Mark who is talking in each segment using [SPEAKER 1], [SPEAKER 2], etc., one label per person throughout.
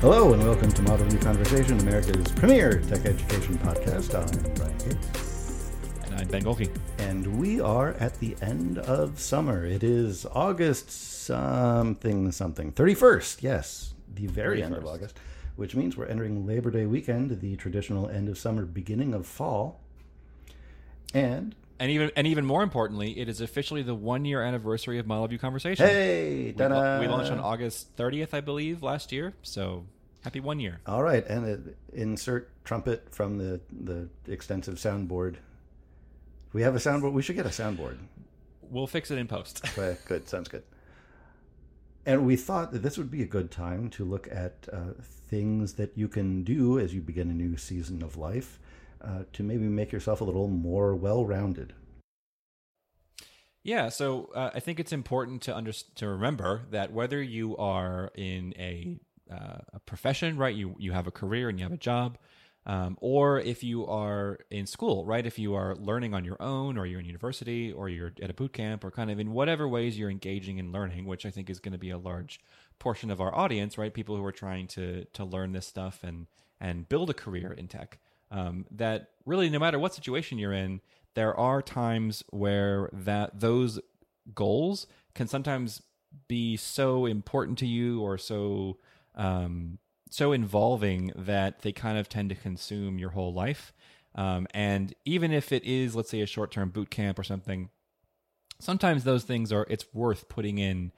[SPEAKER 1] Hello and welcome to Model View Conversation, America's premier tech education podcast. I'm Brian Gates.
[SPEAKER 2] And I'm Ben Gohlke.
[SPEAKER 1] And we are at the end of summer. It is August something something. 31st, yes, the very 31st. end of August, which means we're entering Labor Day weekend, the traditional end of summer, beginning of fall. And
[SPEAKER 2] and even and even more importantly, it is officially the one year anniversary of Model View Conversation.
[SPEAKER 1] Hey,
[SPEAKER 2] we, we, launched on August 30th, I believe, last year. So happy one year.
[SPEAKER 1] All right, and insert trumpet from the the extensive soundboard. We have a soundboard. We should get a soundboard.
[SPEAKER 2] We'll fix it in post.
[SPEAKER 1] okay, good, sounds good. And we thought that this would be a good time to look at uh, things that you can do as you begin a new season of life uh, to maybe make yourself a little more well rounded.
[SPEAKER 2] Yeah, so uh, I think it's important to under- to remember that whether you are in a uh, a profession, right, you you have a career and you have a job, um, or if you are in school, right, if you are learning on your own, or you're in university, or you're at a boot camp, or kind of in whatever ways you're engaging in learning, which I think is going to be a large portion of our audience, right, people who are trying to to learn this stuff and and build a career in tech. Um, that really no matter what situation you're in there are times where that those goals can sometimes be so important to you or so um, so involving that they kind of tend to consume your whole life. Um, and even if it is let's say a short-term boot camp or something sometimes those things are it's worth putting in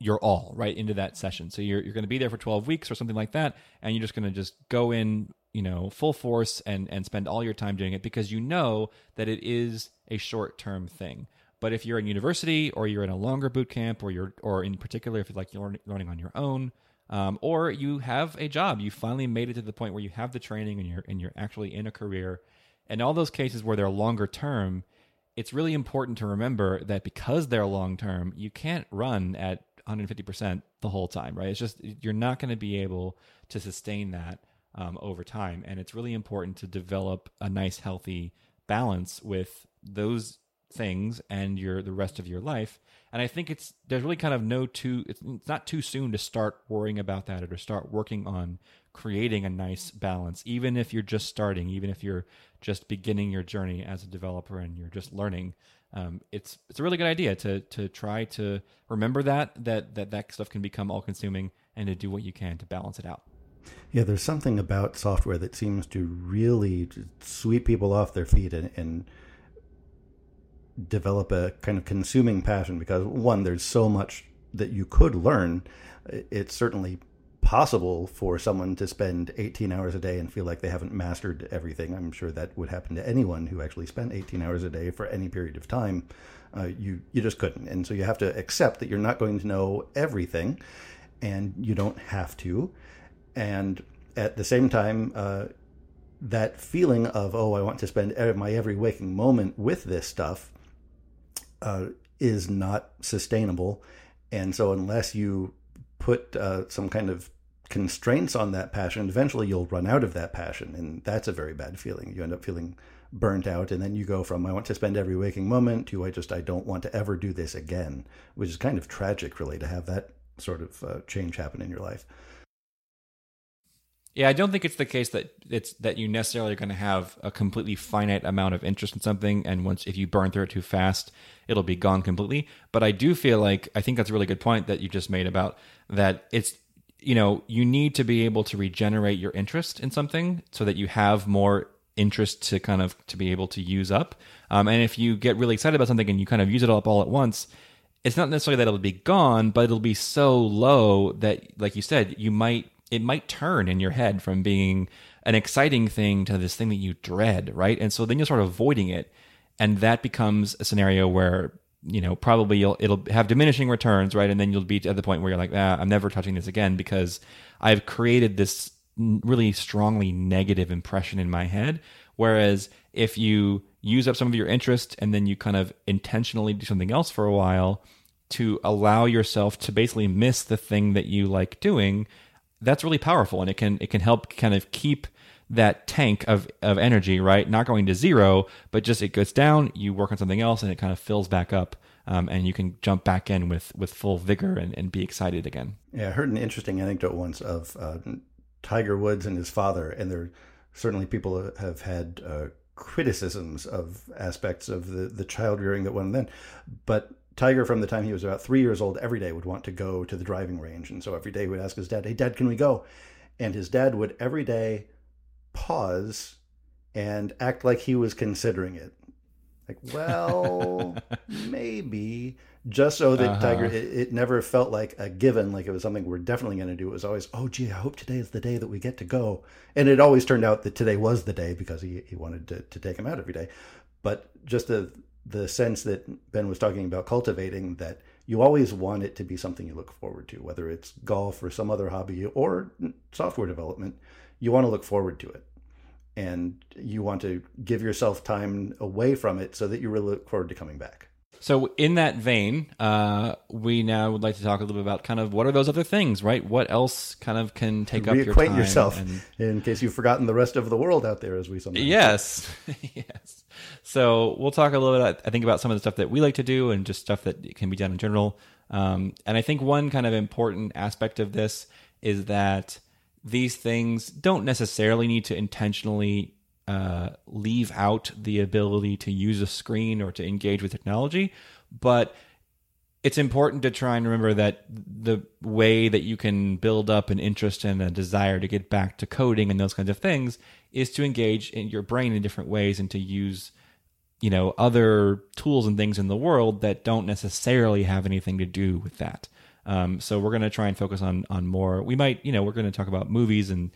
[SPEAKER 2] your all right into that session. So you're, you're going to be there for 12 weeks or something like that and you're just going to just go in you know full force and and spend all your time doing it because you know that it is a short term thing. But if you're in university or you're in a longer boot camp or you're or in particular if you're like learning on your own um, or you have a job you finally made it to the point where you have the training and you're and you're actually in a career and all those cases where they're longer term it's really important to remember that because they're long term you can't run at 150% the whole time right it's just you're not going to be able to sustain that um, over time. And it's really important to develop a nice, healthy balance with those things and your the rest of your life. And I think it's there's really kind of no too it's, it's not too soon to start worrying about that or to start working on creating a nice balance, even if you're just starting, even if you're just beginning your journey as a developer and you're just learning. Um, it's it's a really good idea to to try to remember that that that that stuff can become all consuming and to do what you can to balance it out.
[SPEAKER 1] Yeah, there's something about software that seems to really sweep people off their feet and, and develop a kind of consuming passion because one, there's so much that you could learn. It's certainly possible for someone to spend 18 hours a day and feel like they haven't mastered everything. I'm sure that would happen to anyone who actually spent 18 hours a day for any period of time. Uh, you you just couldn't, and so you have to accept that you're not going to know everything, and you don't have to and at the same time, uh, that feeling of oh, I want to spend my every waking moment with this stuff uh, is not sustainable, and so unless you put uh, some kind of constraints on that passion, eventually you'll run out of that passion, and that's a very bad feeling. You end up feeling burnt out, and then you go from I want to spend every waking moment to I just I don't want to ever do this again, which is kind of tragic, really, to have that sort of uh, change happen in your life.
[SPEAKER 2] Yeah, I don't think it's the case that it's that you necessarily are going to have a completely finite amount of interest in something, and once if you burn through it too fast, it'll be gone completely. But I do feel like I think that's a really good point that you just made about that. It's you know you need to be able to regenerate your interest in something so that you have more interest to kind of to be able to use up. Um, and if you get really excited about something and you kind of use it all up all at once, it's not necessarily that it'll be gone, but it'll be so low that, like you said, you might it might turn in your head from being an exciting thing to this thing that you dread, right? And so then you'll start avoiding it, and that becomes a scenario where you know probably you'll it'll have diminishing returns, right? And then you'll be at the point where you're like, ah, I'm never touching this again because I've created this really strongly negative impression in my head. Whereas if you use up some of your interest and then you kind of intentionally do something else for a while to allow yourself to basically miss the thing that you like doing that's really powerful and it can it can help kind of keep that tank of, of energy right not going to zero but just it goes down you work on something else and it kind of fills back up um, and you can jump back in with with full vigor and, and be excited again
[SPEAKER 1] yeah i heard an interesting anecdote once of uh, Tiger Woods and his father, and there certainly people have had uh, criticisms of aspects of the the child rearing that went then, but. Tiger, from the time he was about three years old, every day would want to go to the driving range, and so every day he would ask his dad, "Hey, Dad, can we go?" And his dad would every day pause and act like he was considering it. Like, well, maybe just so that
[SPEAKER 2] Uh-huh.
[SPEAKER 1] Tiger, it, it never felt like a given, like it was something we're definitely going to do. It was always, oh, gee, I hope today is the day that we get to go. And it always turned out that today was the day because he, he wanted to, to take him out every day. But just the, the sense that Ben was talking about cultivating that you always want it to be something you look forward to, whether it's golf or some other hobby or software development, you want to look forward to it and you want to give yourself time away from it so that you really look forward to coming back.
[SPEAKER 2] So, in that vein, uh, we now would like to talk a little bit about kind of what are those other things, right? What else kind of can take up your
[SPEAKER 1] Reacquaint
[SPEAKER 2] time?
[SPEAKER 1] yourself
[SPEAKER 2] and-
[SPEAKER 1] in case you've forgotten the rest of the world out there, as we sometimes.
[SPEAKER 2] Yes, yes. So we'll talk a little bit, I think, about some of the stuff that we like to do and just stuff that can be done in general. Um, and I think one kind of important aspect of this is that these things don't necessarily need to intentionally uh, leave out the ability to use a screen or to engage with technology, but it's important to try and remember that the way that you can build up an interest and a desire to get back to coding and those kinds of things is to engage in your brain in different ways and to use you know other tools and things in the world that don't necessarily have anything to do with that. Um, so we're going to try and focus on on more. We might you know we're going to talk about movies and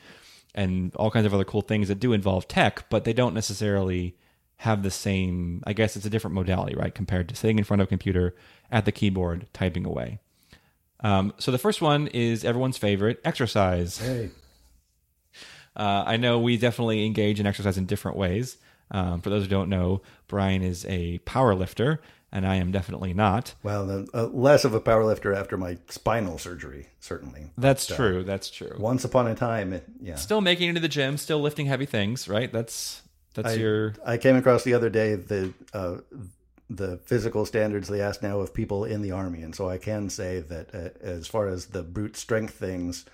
[SPEAKER 2] and all kinds of other cool things that do involve tech but they don't necessarily have the same i guess it's a different modality right compared to sitting in front of a computer at the keyboard typing away. Um, so the first one is everyone's favorite exercise.
[SPEAKER 1] Hey,
[SPEAKER 2] uh, I know we definitely engage in exercise in different ways. Um, for those who don't know, Brian is a power lifter, and I am definitely not.
[SPEAKER 1] well, then, uh, less of a powerlifter after my spinal surgery, certainly.
[SPEAKER 2] That's true. That's true.
[SPEAKER 1] Once upon a time, it, yeah.
[SPEAKER 2] Still making it into the gym, still lifting heavy things, right? That's that's
[SPEAKER 1] I,
[SPEAKER 2] your
[SPEAKER 1] I came across the other day the uh, the physical standards they ask now of people in the army, and so I can say that uh, as far as the brute strength things,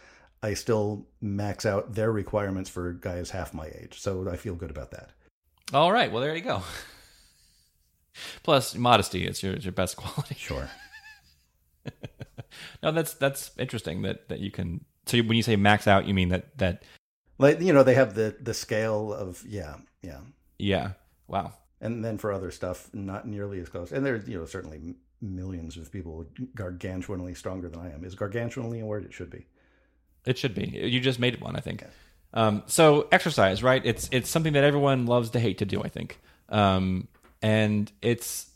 [SPEAKER 1] I still max out their requirements for guys half my age. So I feel good about that.
[SPEAKER 2] all right. Well, there you go. Plus, modesty is your your best quality.
[SPEAKER 1] Sure.
[SPEAKER 2] No, that's that's interesting that that you can. So when you say max out, you mean that that
[SPEAKER 1] Like you know, they have the the scale of yeah, yeah,
[SPEAKER 2] yeah. Wow.
[SPEAKER 1] and then for other stuff, not nearly as close. And there's you know certainly millions of people gargantuanly stronger than I am. Is gargantuanly a word? It should be.
[SPEAKER 2] It should be. You just made one, I think. Um, so exercise, right? It's it's something that everyone loves to hate to do. I think, um, and it's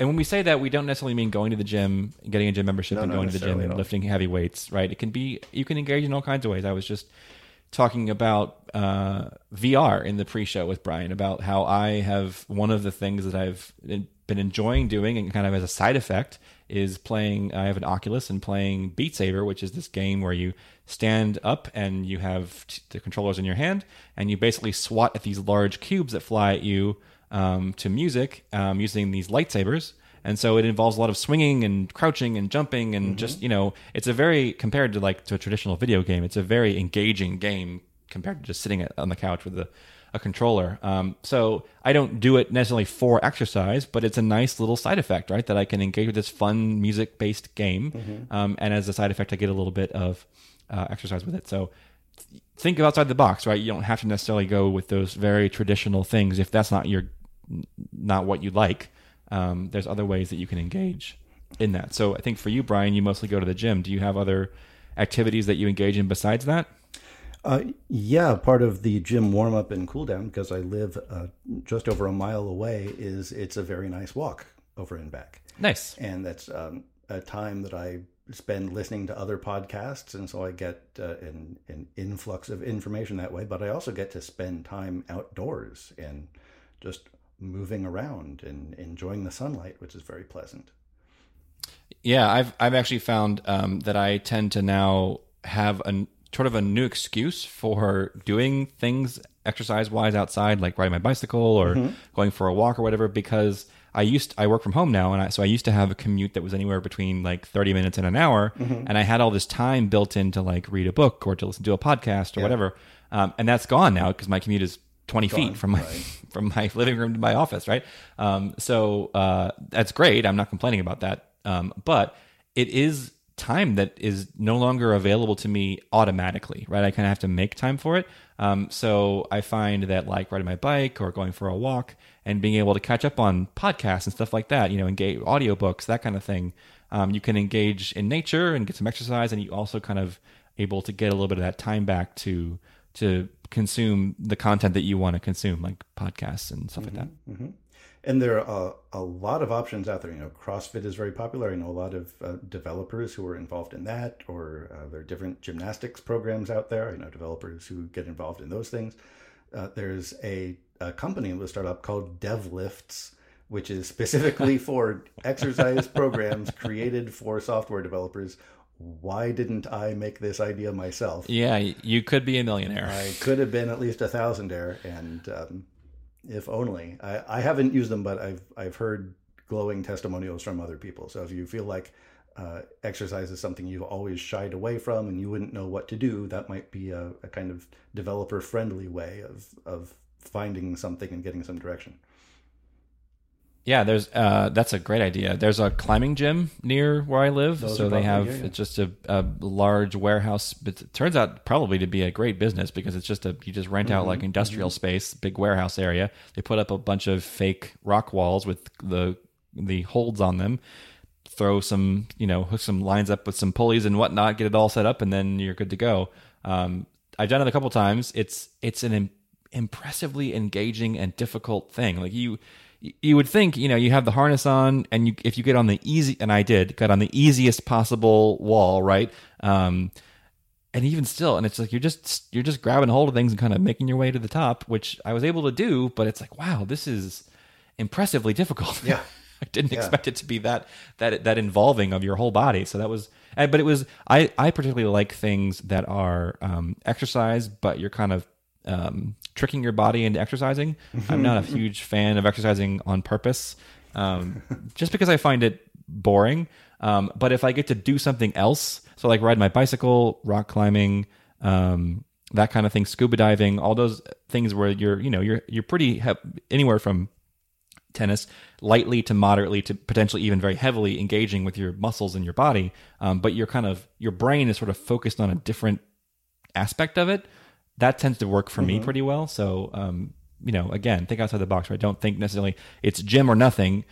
[SPEAKER 2] and when we say that, we don't necessarily mean going to the gym, getting a gym membership,
[SPEAKER 1] No,
[SPEAKER 2] and going to the gym and lifting heavy weights, right? It can be you can engage in all kinds of ways. I was just talking about uh, VR in the pre-show with Brian about how I have one of the things that I've been enjoying doing and kind of as a side effect is playing. I have an Oculus and playing Beat Saber, which is this game where you stand up and you have t- the controllers in your hand and you basically swat at these large cubes that fly at you um, to music um, using these lightsabers. And so it involves a lot of swinging and crouching and jumping and just you know it's a very compared to like to a traditional video game. It's a very engaging game compared to just sitting on the couch with a, a controller. Um, so I don't do it necessarily for exercise, but it's a nice little side effect, right? That I can engage with this fun music based game, um, and as a side effect, I get a little bit of uh, exercise with it. So think outside the box, right? You don't have to necessarily go with those very traditional things if that's not your not what you like. Um, there's other ways that you can engage in that. So I think for you, Brian, you mostly go to the gym. Do you have other activities that you engage in besides that?
[SPEAKER 1] Uh, yeah, part of the gym warm up and cool down because I live uh, just over a mile away. Is it's a very nice walk over and back,
[SPEAKER 2] Nice.
[SPEAKER 1] and that's um, a time that I spend listening to other podcasts, and so I get uh, an an influx of information that way. But I also get to spend time outdoors and just moving around and enjoying the sunlight, which is very pleasant.
[SPEAKER 2] Yeah, I've I've actually found um, that I tend to now have a sort of a new excuse for doing things exercise wise outside, like riding my bicycle or going for a walk or whatever, because I used I work from home now, and I, so I used to have a commute that was anywhere between like thirty minutes and an hour, and I had all this time built in to like read a book or to listen to a podcast or whatever, um, and that's gone now because my commute is twenty feet from my from my living room to my office, right? Um, so uh, that's great. I'm not complaining about that, um, but it is time that is no longer available to me automatically, right? I kind of have to make time for it. Um, so I find that like riding my bike or going for a walk and being able to catch up on podcasts and stuff like that, you know, engage audiobooks, that kind of thing. Um, you can engage in nature and get some exercise, and you also kind of able to get a little bit of that time back to to consume the content that you want to consume, like podcasts and stuff like that.
[SPEAKER 1] And there are a, a lot of options out there. You know, CrossFit is very popular. I know a lot of uh, developers who are involved in that, or uh, there are different gymnastics programs out there. I know developers who get involved in those things. Uh, there's a, a company that was started up called DevLifts, which is specifically for exercise programs created for software developers. Why didn't I make this idea myself?
[SPEAKER 2] Yeah, you could be a millionaire.
[SPEAKER 1] I could have been at least a thousandaire, and um, if only. I, I haven't used them, but I've I've heard glowing testimonials from other people. So if you feel like uh, exercise is something you've always shied away from and you wouldn't know what to do, that might be a, a kind of developer friendly way of of finding something and getting some direction.
[SPEAKER 2] Yeah, there's uh, that's a great idea. There's a climbing gym near where I live,
[SPEAKER 1] Those
[SPEAKER 2] so they have
[SPEAKER 1] probably- yeah, yeah.
[SPEAKER 2] it's just a, a large warehouse. But it turns out probably to be a great business because it's just a you just rent out
[SPEAKER 1] Mm-hmm.
[SPEAKER 2] like industrial space, big warehouse area. They put up a bunch of fake rock walls with the the holds on them. Throw some you know hook some lines up with some pulleys and whatnot, get it all set up, and then you're good to go. Um, I've done it a couple times. It's it's an im- impressively engaging and difficult thing. Like you you would think, you know, you have the harness on, and you if you get on the easy, and I did, got on the easiest possible wall, right? Um, and even still, and it's like you're just you're just grabbing hold of things and kind of making your way to the top, which I was able to do, but it's like, wow, this is impressively difficult.
[SPEAKER 1] Yeah.
[SPEAKER 2] I didn't
[SPEAKER 1] Yeah.
[SPEAKER 2] expect it to be that that that involving of your whole body. So that was, but it was. I I particularly like things that are um, exercise, but you're kind of um, tricking your body into exercising. I'm not a huge fan of exercising on purpose, um, just because I find it boring. Um, but if I get to do something else, so like ride my bicycle, rock climbing, um, that kind of thing, scuba diving, all those things where you're, you know, you're you're pretty he- anywhere from tennis lightly to moderately to potentially even very heavily engaging with your muscles and your body um, but you're kind of your brain is sort of focused on a different aspect of it that tends to work for me pretty well. So um, you know again think outside the box right? Don't think necessarily it's gym or nothing.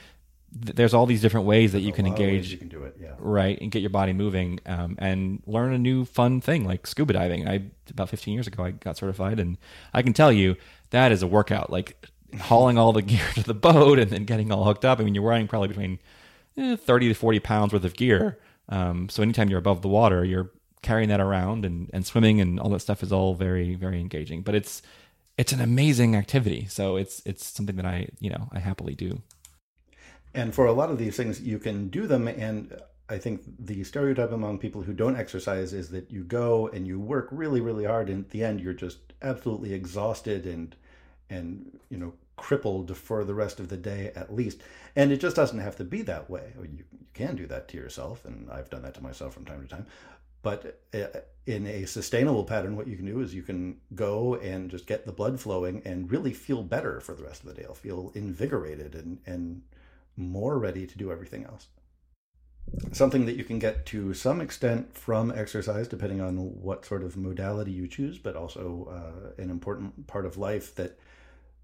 [SPEAKER 2] There's all these different ways that you can
[SPEAKER 1] A lot of ways
[SPEAKER 2] engage
[SPEAKER 1] You can do it. Yeah.
[SPEAKER 2] right and get your body moving um, and learn a new fun thing like scuba diving. I about 15 years ago i got certified and i can tell you that is a workout like hauling all the gear to the boat and then getting all hooked up. I mean you're wearing probably between eh, 30 to 40 pounds worth of gear. Um, so anytime you're above the water you're carrying that around and, and swimming and all that stuff is all very very engaging but it's it's an amazing activity so it's it's something that i you know i happily do
[SPEAKER 1] And for a lot of these things, you can do them. And I think the stereotype among people who don't exercise is that you go and you work really, really hard, and at the end, you're just absolutely exhausted and and you know crippled for the rest of the day at least. And it just doesn't have to be that way. You, you can do that to yourself, and I've done that to myself from time to time. But uh, in a sustainable pattern, what you can do is you can go and just get the blood flowing and really feel better for the rest of the day. You'll feel invigorated and, and more ready to do everything else. Something that you can get to some extent from exercise, depending on what sort of modality you choose, but also uh, an important part of life that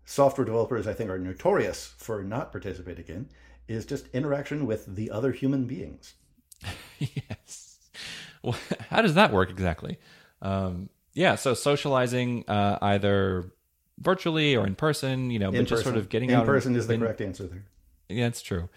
[SPEAKER 1] software developers, I think, are notorious for not participating in, is just interaction with the other human beings.
[SPEAKER 2] yes. Well, how does that work exactly? Um, yeah, so socializing uh, either virtually or in person, you know,
[SPEAKER 1] In
[SPEAKER 2] but just sort of getting out.
[SPEAKER 1] in
[SPEAKER 2] out
[SPEAKER 1] person is the
[SPEAKER 2] in-
[SPEAKER 1] correct answer there.
[SPEAKER 2] Yeah, it's true.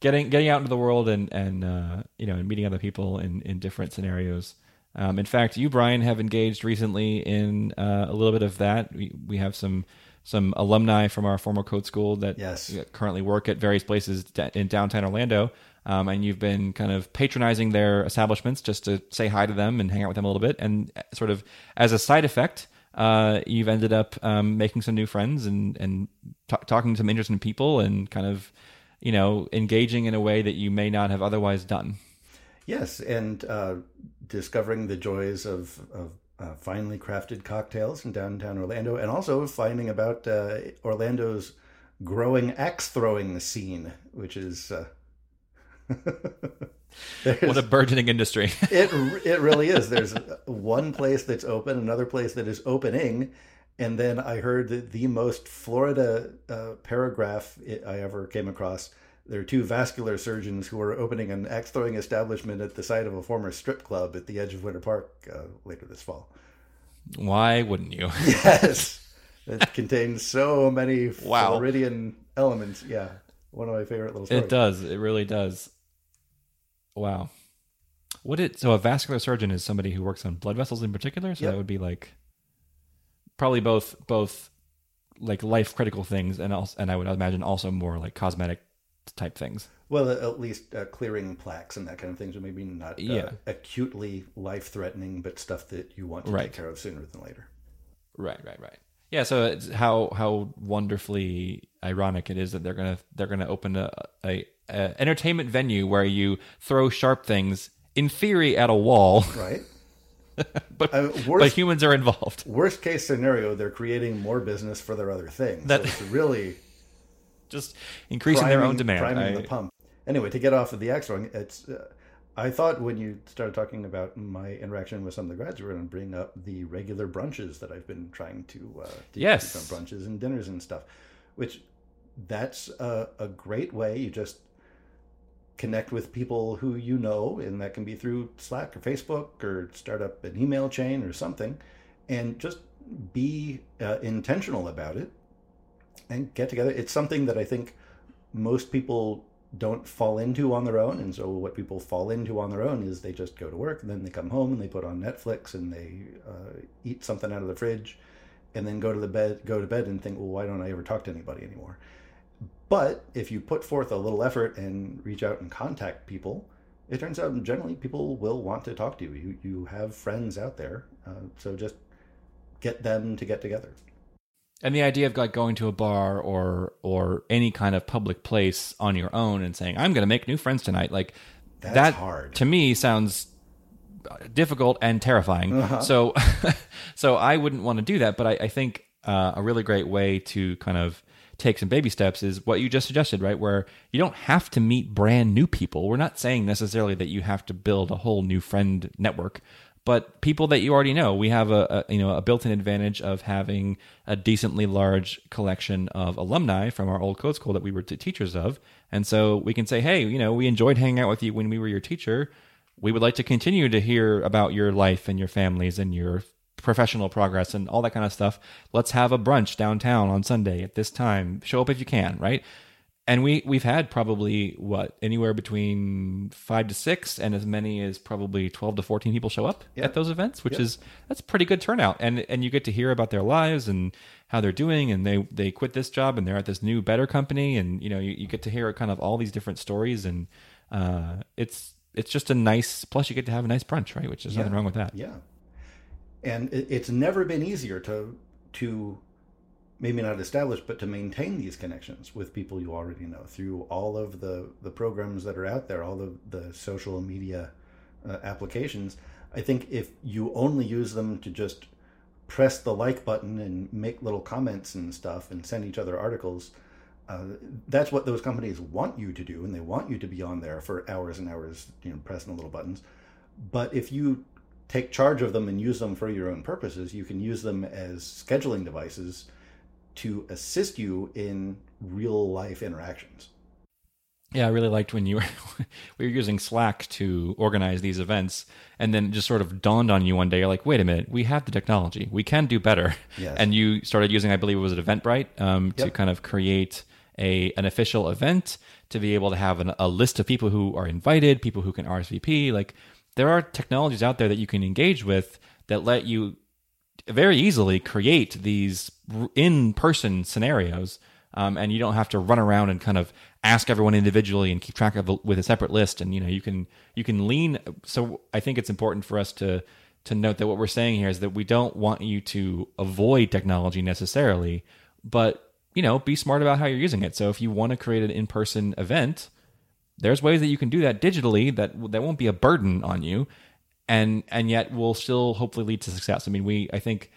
[SPEAKER 2] Getting getting out into the world and and uh, you know and meeting other people in in different scenarios. Um, in fact, you Brian have engaged recently in uh, a little bit of that. We we have some some alumni from our former code school that
[SPEAKER 1] Yes.
[SPEAKER 2] currently work at various places in downtown Orlando. Um, and you've been kind of patronizing their establishments just to say hi to them and hang out with them a little bit. And sort of as a side effect, uh, you've ended up um, making some new friends and and t- talking to some interesting people and kind of you know, engaging in a way that you may not have otherwise done.
[SPEAKER 1] Yes, and uh, discovering the joys of, of uh, finely crafted cocktails in downtown Orlando, and also finding about uh, Orlando's growing axe throwing scene, which is.
[SPEAKER 2] What a burgeoning industry!
[SPEAKER 1] it it really is. There's one place that's open, another place that is opening, and then I heard that the most Florida uh, paragraph I ever came across. There are two vascular surgeons who are opening an axe throwing establishment at the site of a former strip club at the edge of Winter Park uh, later this fall.
[SPEAKER 2] Why wouldn't you?
[SPEAKER 1] yes, it contains so many
[SPEAKER 2] wow.
[SPEAKER 1] Floridian elements. Yeah, one of my favorite little stories.
[SPEAKER 2] It does. It really does. Wow. What it so a vascular surgeon is somebody who works on blood vessels in particular. So yep. that would be like probably both both like life critical things and also and I would imagine also more like cosmetic type things.
[SPEAKER 1] Well, at least uh, clearing plaques and that kind of things, or maybe not uh, yeah. acutely life threatening, but stuff that you want to right. take care of sooner than later.
[SPEAKER 2] Right, right, right. Yeah. So it's how how wonderfully ironic it is that they're gonna they're gonna open a, a, a entertainment venue where you throw sharp things in theory at a wall,
[SPEAKER 1] right?
[SPEAKER 2] but, uh, worst, but humans are involved.
[SPEAKER 1] Worst case scenario, they're creating more business for their other things. That, so it's really
[SPEAKER 2] just increasing priming, their own demand.
[SPEAKER 1] Priming I, the pump. Anyway, to get off of the axe throwing, it's. Uh, I thought when you started talking about my interaction with some of the grads, you were going to bring up the regular brunches that I've been trying to, uh, to
[SPEAKER 2] yes,
[SPEAKER 1] brunches and dinners and stuff. Which that's a, a great way. You just connect with people who you know, and that can be through Slack or Facebook or start up an email chain or something, and just be uh, intentional about it and get together. It's something that I think most people don't fall into on their own. And so, what people fall into on their own is they just go to work and then they come home and they put on Netflix and they uh, eat something out of the fridge and then go to the bed, go to bed and think, well, why don't I ever talk to anybody anymore? But if you put forth a little effort and reach out and contact people, it turns out generally people will want to talk to you. You, you have friends out there, uh, so just get them to get together.
[SPEAKER 2] And the idea of like going to a bar or or any kind of public place on your own and saying, "I'm going to make new friends tonight," like
[SPEAKER 1] That's
[SPEAKER 2] that
[SPEAKER 1] hard.
[SPEAKER 2] to me sounds difficult and terrifying. Uh-huh. So, so I wouldn't want to do that. But I, I think uh, a really great way to kind of take some baby steps is what you just suggested, right? Where you don't have to meet brand new people. We're not saying necessarily that you have to build a whole new friend network, but people that you already know. We have a, a, you know a built-in advantage of having a decently large collection of alumni from our old code school that we were teachers of, and so we can say, hey, you know, we enjoyed hanging out with you when we were your teacher. We would like to continue to hear about your life and your families and your professional progress and all that kind of stuff. Let's have a brunch downtown on Sunday at this time. Show up if you can, right? and we we've had probably what anywhere between five to six and as many as probably 12 to 14 people show up yep. at those events which yep. is that's pretty good turnout and and you get to hear about their lives and how they're doing and they they quit this job and they're at this new better company and you know you, you get to hear kind of all these different stories and uh, it's it's just a nice plus you get to have a nice brunch right which is yeah. nothing wrong with that
[SPEAKER 1] yeah and it's never been easier to to maybe not establish, but to maintain these connections with people you already know through all of the, the programs that are out there, all the, the social media uh, applications. I think if you only use them to just press the like button and make little comments and stuff and send each other articles, uh, that's what those companies want you to do, and they want you to be on there for hours and hours, you know, pressing the little buttons. But if you take charge of them and use them for your own purposes, you can use them as scheduling devices to assist you in real life interactions.
[SPEAKER 2] Yeah, I really liked when you were we were using Slack to organize these events, and then it just sort of dawned on you one day. You're like, "Wait a minute, we have the technology. We can do better."
[SPEAKER 1] Yes.
[SPEAKER 2] And you started using, I believe it was an Eventbrite, um, yep. to kind of create a an official event to be able to have an, a list of people who are invited, people who can RSVP. Like there are technologies out there that you can engage with that let you very easily create these in person scenarios. Um, and you don't have to run around and kind of ask everyone individually and keep track of with a separate list. And you know you can you can lean. So I think it's important for us to to note that what we're saying here is that we don't want you to avoid technology necessarily, but you know, be smart about how you're using it. So if you want to create an in-person event, there's ways that you can do that digitally that that won't be a burden on you and and yet will still hopefully lead to success. I mean, we I think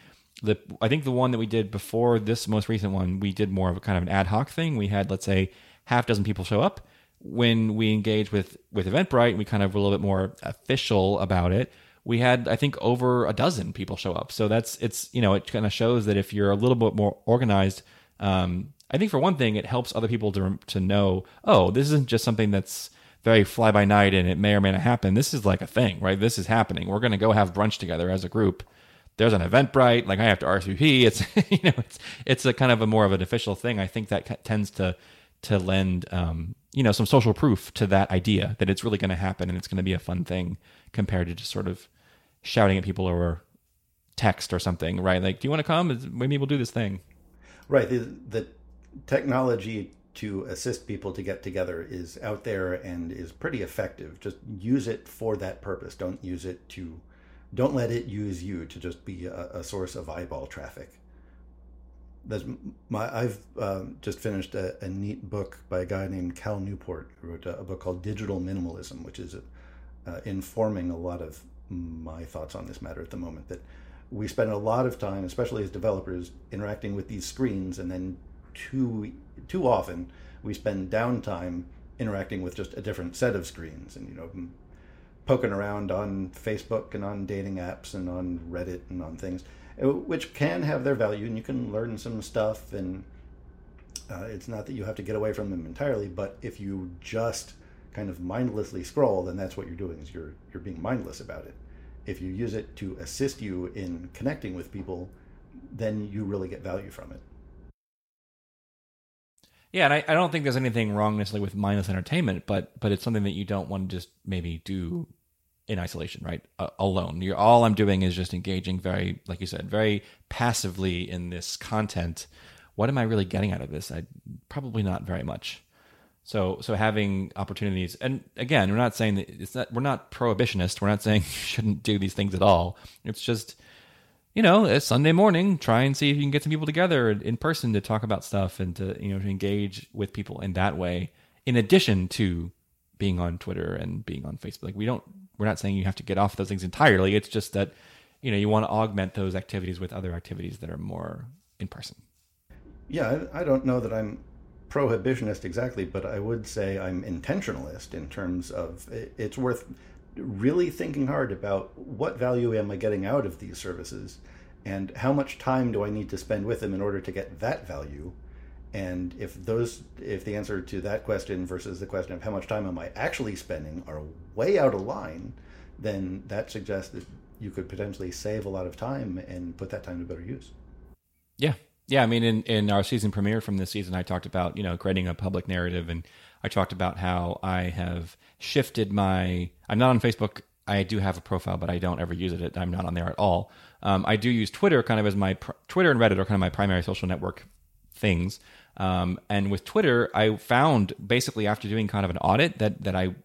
[SPEAKER 2] the I think the one that we did before this most recent one, we did more of a kind of an ad hoc thing. We had let's say half a dozen people show up. When we engaged with with Eventbrite, we kind of were a little bit more official about it. We had I think over a dozen people show up. So that's it's you know it kind of shows that if you're a little bit more organized, um, I think for one thing it helps other people to to know oh this isn't just something that's very fly by night and it may or may not happen. This is like a thing, right? This is happening. We're going to go have brunch together as a group. There's an Eventbrite, like I have to RSVP. It's you know it's it's a kind of a more of an official thing. I think that tends to to lend um, you know some social proof to that idea that it's really going to happen and it's going to be a fun thing compared to just sort of shouting at people over text or something, right? Like, do you want to come? Maybe we'll do this thing.
[SPEAKER 1] Right. The, the technology to assist people to get together is out there and is pretty effective. Just use it for that purpose. Don't use it to, don't let it use you to just be a, a source of eyeball traffic. That's my. I've um, just finished a, a, neat book by a guy named Cal Newport, who wrote a, a book called Digital Minimalism, which is uh, informing a lot of my thoughts on this matter at the moment. That we spend a lot of time, especially as developers, interacting with these screens and then too too often we spend downtime interacting with just a different set of screens and you know poking around on Facebook and on dating apps and on Reddit and on things uh, which can have their value and you can learn some stuff and uh, it's not that you have to get away from them entirely but if you just kind of mindlessly scroll then that's what you're doing is you're you're being mindless about it. If you use it to assist you in connecting with people then you really get value from it
[SPEAKER 2] yeah, and I, I don't think there's anything wrong necessarily with mindless entertainment, but but it's something that you don't want to just maybe do in isolation, right? Uh, alone. You're all I'm doing is just engaging very, like you said, very passively in this content. What am I really getting out of this? I probably not very much. So so having opportunities, and again, we're not saying that it's not. We're not prohibitionist. We're not saying you shouldn't do these things at all. It's just you know, it's Sunday morning, try and see if you can get some people together in person to talk about stuff and to, you know, to engage with people in that way, in addition to being on Twitter and being on Facebook. Like we don't, we're not saying you have to get off those things entirely. It's just that, you know, you want to augment those activities with other activities that are more in person.
[SPEAKER 1] Yeah, I don't know that I'm prohibitionist exactly, but I would say I'm intentionalist in terms of it's worth really thinking hard about what value am I getting out of these services and how much time do I need to spend with them in order to get that value? And if those if the answer to that question versus the question of how much time am I actually spending are way out of line then that suggests that you could potentially save a lot of time and put that time to better use.
[SPEAKER 2] Yeah. Yeah i mean in in our season premiere from this season i talked about you know creating a public narrative and I talked about how I have shifted my. I'm not on Facebook. I do have a profile, but I don't ever use it. I'm not on there at all. Um, I do use Twitter kind of as my Twitter and Reddit are kind of my primary social network things. Um, and with Twitter, I found basically after doing kind of an audit that that I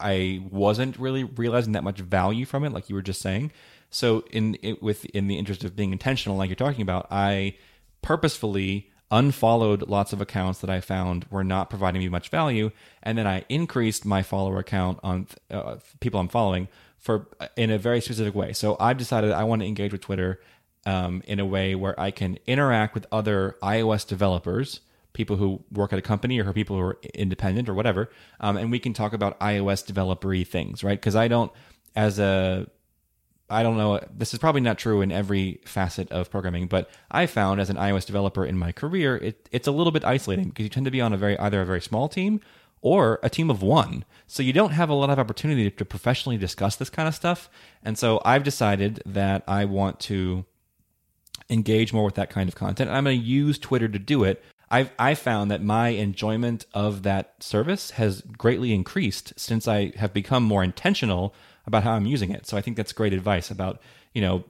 [SPEAKER 2] I wasn't really realizing that much value from it, like you were just saying. So in it, with in the interest of being intentional, like you're talking about, I purposefully unfollowed lots of accounts that I found were not providing me much value, and then I increased my follower count on uh, people I'm following for in a very specific way. So I've decided I want to engage with Twitter um, in a way where I can interact with other iOS developers, people who work at a company or people who are independent or whatever, um, and we can talk about iOS developery things, right? Because I don't, as a I don't know. This is probably not true in every facet of programming, but I found as an iOS developer in my career, it, it's a little bit isolating because you tend to be on a very either a very small team or a team of one. So you don't have a lot of opportunity to professionally discuss this kind of stuff. And so I've decided that I want to engage more with that kind of content. And I'm going to use Twitter to do it. I've I found that my enjoyment of that service has greatly increased since I have become more intentional about how I'm using it. So I think that's great advice about, you know,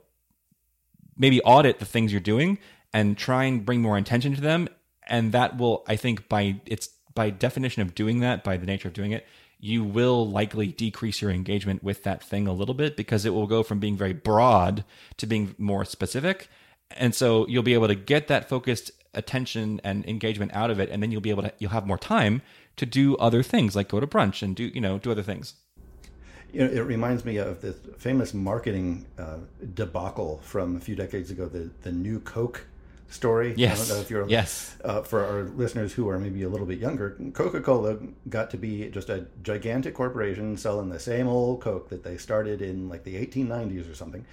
[SPEAKER 2] maybe audit the things you're doing and try and bring more attention to them. And that will, I think, by its by definition of doing that, by the nature of doing it, you will likely decrease your engagement with that thing a little bit because it will go from being very broad to being more specific. And so you'll be able to get that focused attention and engagement out of it, and then you'll be able to you'll have more time to do other things like go to brunch and do you know do other things.
[SPEAKER 1] You know, it reminds me of this famous marketing uh, debacle from a few decades ago, the the new Coke story.
[SPEAKER 2] Yes.
[SPEAKER 1] I don't know if you're
[SPEAKER 2] yes.
[SPEAKER 1] Uh, for our listeners who are maybe a little bit younger, Coca Cola got to be just a gigantic corporation selling the same old Coke that they started in like the 1890s or something.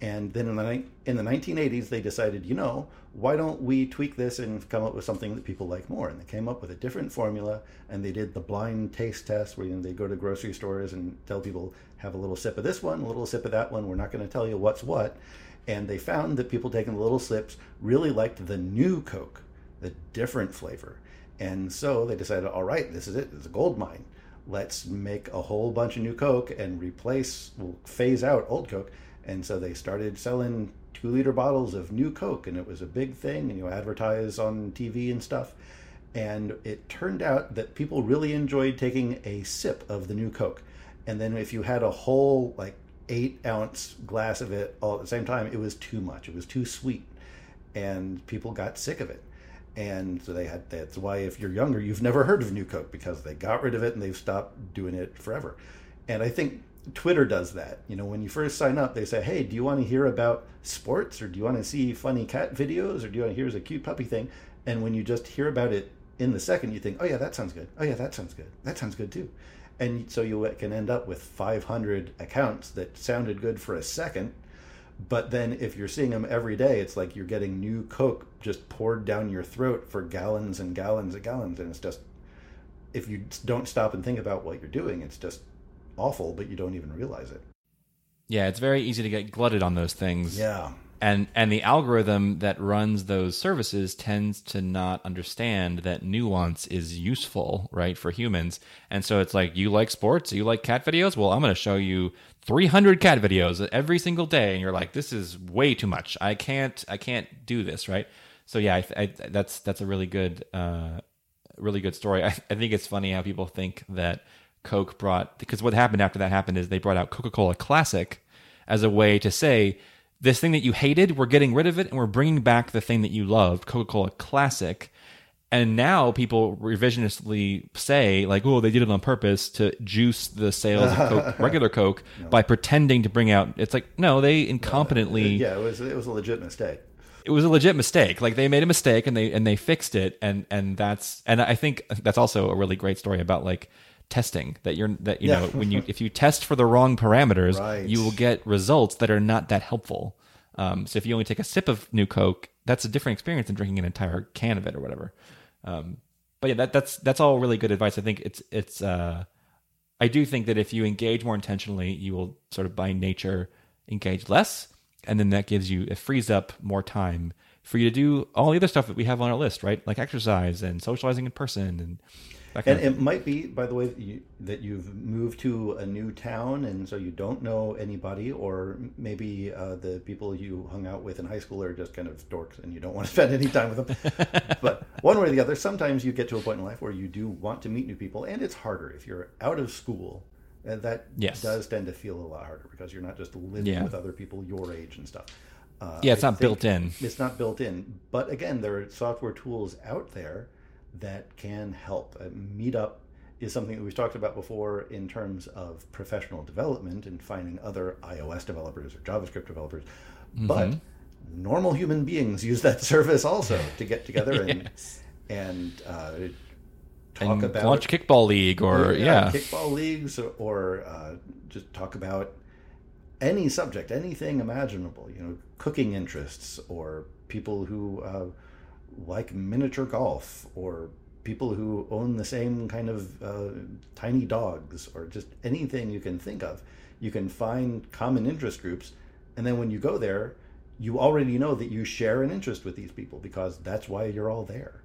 [SPEAKER 1] And then in the in the 1980s, they decided, you know, why don't we tweak this and come up with something that people like more? And they came up with a different formula, and they did the blind taste test, where you know, they go to grocery stores and tell people, have a little sip of this one, a little sip of that one. We're not going to tell you what's what. And they found that people taking the little sips really liked the new Coke, the different flavor. And so they decided, all right, this is it. It's a gold mine. Let's make a whole bunch of new Coke and replace, we'll phase out old Coke and so they started selling two liter bottles of new Coke, and it was a big thing, and you advertise on TV and stuff. And it turned out that people really enjoyed taking a sip of the new Coke. And then if you had a whole, like, eight ounce glass of it all at the same time, it was too much. It was too sweet. And people got sick of it. And so they had, that's why if you're younger, you've never heard of New Coke because they got rid of it and they've stopped doing it forever. And I think Twitter does that. You know, when you first sign up, they say, "Hey, do you want to hear about sports, or do you want to see funny cat videos, or do you want to hear a cute puppy thing?" And when you just hear about it in the second, you think, "Oh yeah, that sounds good. Oh yeah, that sounds good. That sounds good too." And so you can end up with 500 accounts that sounded good for a second, but then if you're seeing them every day, it's like you're getting new Coke just poured down your throat for gallons and gallons and gallons, and it's just if you don't stop and think about what you're doing, it's just awful, but you don't even realize it.
[SPEAKER 2] Yeah, it's very easy to get glutted on those things.
[SPEAKER 1] Yeah.
[SPEAKER 2] And and the algorithm that runs those services tends to not understand that nuance is useful, right, for humans. And so it's like you like sports, you like cat videos? Well, I'm going to show you 300 cat videos every single day and you're like this is way too much. I can't I can't do this, right? So yeah, I, I, that's that's a really good uh really good story. I, I think it's funny how people think that Coke brought because what happened after that happened is they brought out Coca Cola Classic as a way to say this thing that you hated, we're getting rid of it and we're bringing back the thing that you loved, Coca Cola Classic. And now people revisionistly say like, oh, they did it on purpose to juice the sales of Coke, regular Coke no. by pretending to bring out. It's like no, they incompetently.
[SPEAKER 1] Uh, yeah, it was it was a legit mistake
[SPEAKER 2] it was a legit mistake. Like they made a mistake and they and they fixed it and and that's and I think that's also a really great story about like testing that you're that you yeah. know when you if you test for the wrong parameters right. you will get results that are not that helpful um, so if you only take a sip of new coke that's a different experience than drinking an entire can of it or whatever um, but yeah that, that's that's all really good advice i think it's it's uh, i do think that if you engage more intentionally you will sort of by nature engage less and then that gives you it frees up more time for you to do all the other stuff that we have on our list right like exercise and socializing in person and
[SPEAKER 1] and it might be, by the way, that, you, that you've moved to a new town, and so you don't know anybody, or maybe uh, the people you hung out with in high school are just kind of dorks, and you don't want to spend any time with them. but one way or the other, sometimes you get to a point in life where you do want to meet new people, and it's harder if you're out of school. And that yes. does tend to feel a lot harder because you're not just living yeah. with other people your age and stuff.
[SPEAKER 2] Uh, yeah, it's I not built in.
[SPEAKER 1] It's not built in. But again, there are software tools out there that can help. Uh, Meetup is something that we've talked about before in terms of professional development and finding other iOS developers or JavaScript developers. Mm-hmm. But normal human beings use that service also to get together and yes. and uh, talk
[SPEAKER 2] and
[SPEAKER 1] about
[SPEAKER 2] launch kickball league or yeah,
[SPEAKER 1] yeah. kickball leagues or, or uh, just talk about any subject, anything imaginable. You know, cooking interests or people who uh, like miniature golf or people who own the same kind of uh, tiny dogs or just anything you can think of. You can find common interest groups. And then when you go there, you already know that you share an interest with these people because that's why you're all there.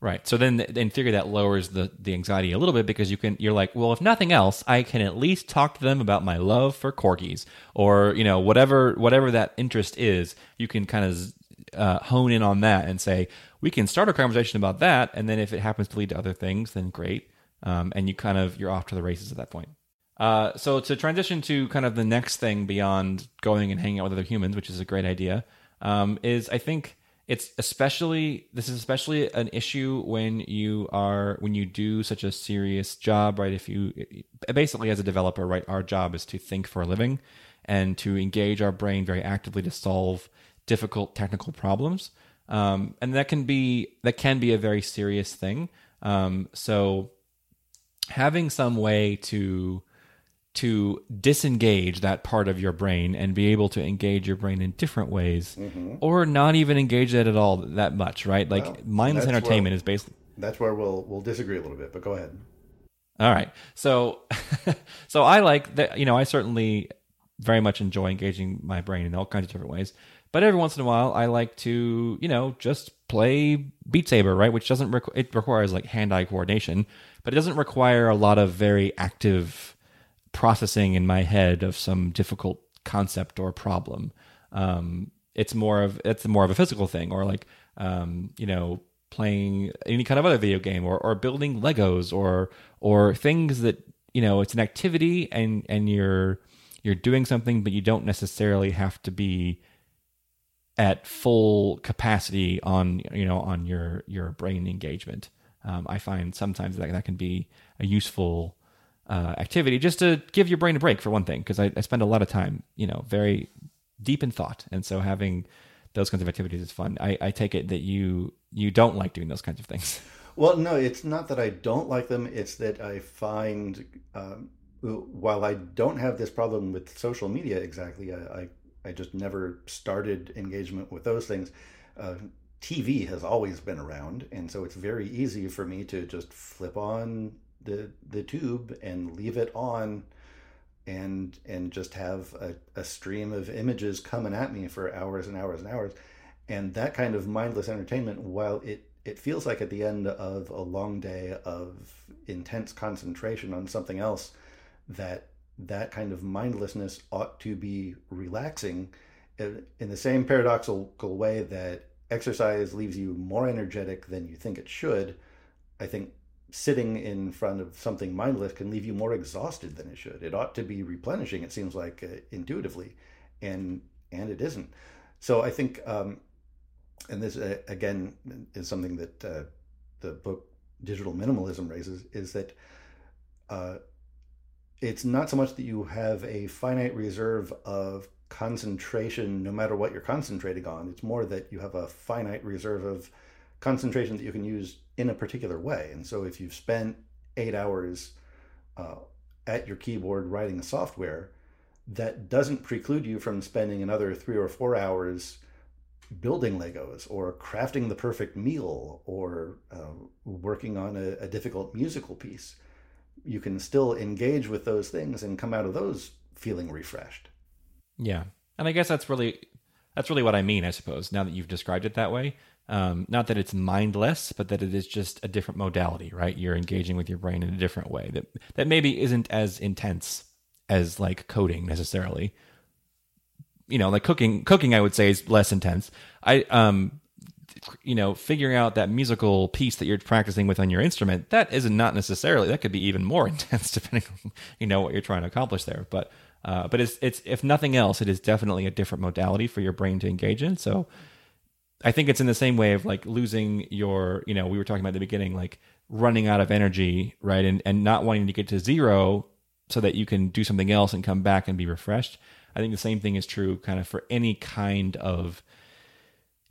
[SPEAKER 2] Right. So then in theory that lowers the, the anxiety a little bit because you can you're like, well, if nothing else, I can at least talk to them about my love for corgis or, you know, whatever whatever that interest is, you can kind of uh, hone in on that and say we can start a conversation about that, and then if it happens to lead to other things, then great. Um, and you kind of you're off to the races at that point. Uh, so to transition to kind of the next thing beyond going and hanging out with other humans, which is a great idea, um, is I think it's especially this is especially an issue when you are when you do such a serious job right if you basically as a developer right our job is to think for a living and to engage our brain very actively to solve difficult technical problems. Um, and that can be that can be a very serious thing. Um, so having some way to to disengage that part of your brain and be able to engage your brain in different ways mm-hmm. or not even engage it at all that much right? Like well, mindless entertainment where, is basically
[SPEAKER 1] that's where we'll we'll disagree a little bit but go ahead.
[SPEAKER 2] All right. So so i like that you know i certainly very much enjoy engaging my brain in all kinds of different ways but every once in a while i like to you know just play beat saber right which doesn't requ- it requires like hand-eye coordination but it doesn't require a lot of very active processing in my head of some difficult concept or problem. Um, it's more of it's more of a physical thing, or like um, you know playing any kind of other video game, or or building Legos, or or things that you know it's an activity and and you're you're doing something, but you don't necessarily have to be at full capacity on you know on your your brain engagement. Um, I find sometimes that that can be a useful uh, activity just to give your brain a break for one thing because I, I, spend a lot of time you know very deep in thought. And so having those kinds of activities is fun. I, I take it that you you don't like doing those kinds of things.
[SPEAKER 1] Well no it's not that i don't like them. It's that i find um, while i don't have this problem with social media exactly i i, I just never started engagement with those things. Uh, TV has always been around, and so it's very easy for me to just flip on the the tube and leave it on and and just have a, a stream of images coming at me for hours and hours and hours. And that kind of mindless entertainment while it it feels like at the end of a long day of intense concentration on something else that that kind of mindlessness ought to be relaxing in the same paradoxical way that exercise leaves you more energetic than you think it should i think sitting in front of something mindless can leave you more exhausted than it should. It ought to be replenishing. It seems like uh, intuitively, and and it isn't. So I think, um, and this uh, again is something that uh, the book Digital Minimalism raises is that uh, it's not so much that you have a finite reserve of concentration no matter what you're concentrating on. It's more that you have a finite reserve of concentration that you can use in a particular way. And so if you've spent eight hours uh, at your keyboard writing a software, that doesn't preclude you from spending another three or four hours building Legos or crafting the perfect meal or uh, working on a, a difficult musical piece. You can still engage with those things and come out of those feeling refreshed.
[SPEAKER 2] Yeah. And I guess that's really that's really what I mean, I suppose, now that you've described it that way. Um, not that it's mindless, but that it is just a different modality, right? You're engaging with your brain in a different way that that maybe isn't as intense as like coding necessarily. You know, like cooking. Cooking, I would say, is less intense. I um, you know, figuring out that musical piece that you're practicing with on your instrument, that is not not necessarily that could be even more intense depending on you know what you're trying to accomplish there. But uh, but it's it's if nothing else, it is definitely a different modality for your brain to engage in. So I think it's in the same way of like losing your, you know, we were talking about at the beginning, like running out of energy, right? And and not wanting to get to zero so that you can do something else and come back and be refreshed. I think the same thing is true kind of for any kind of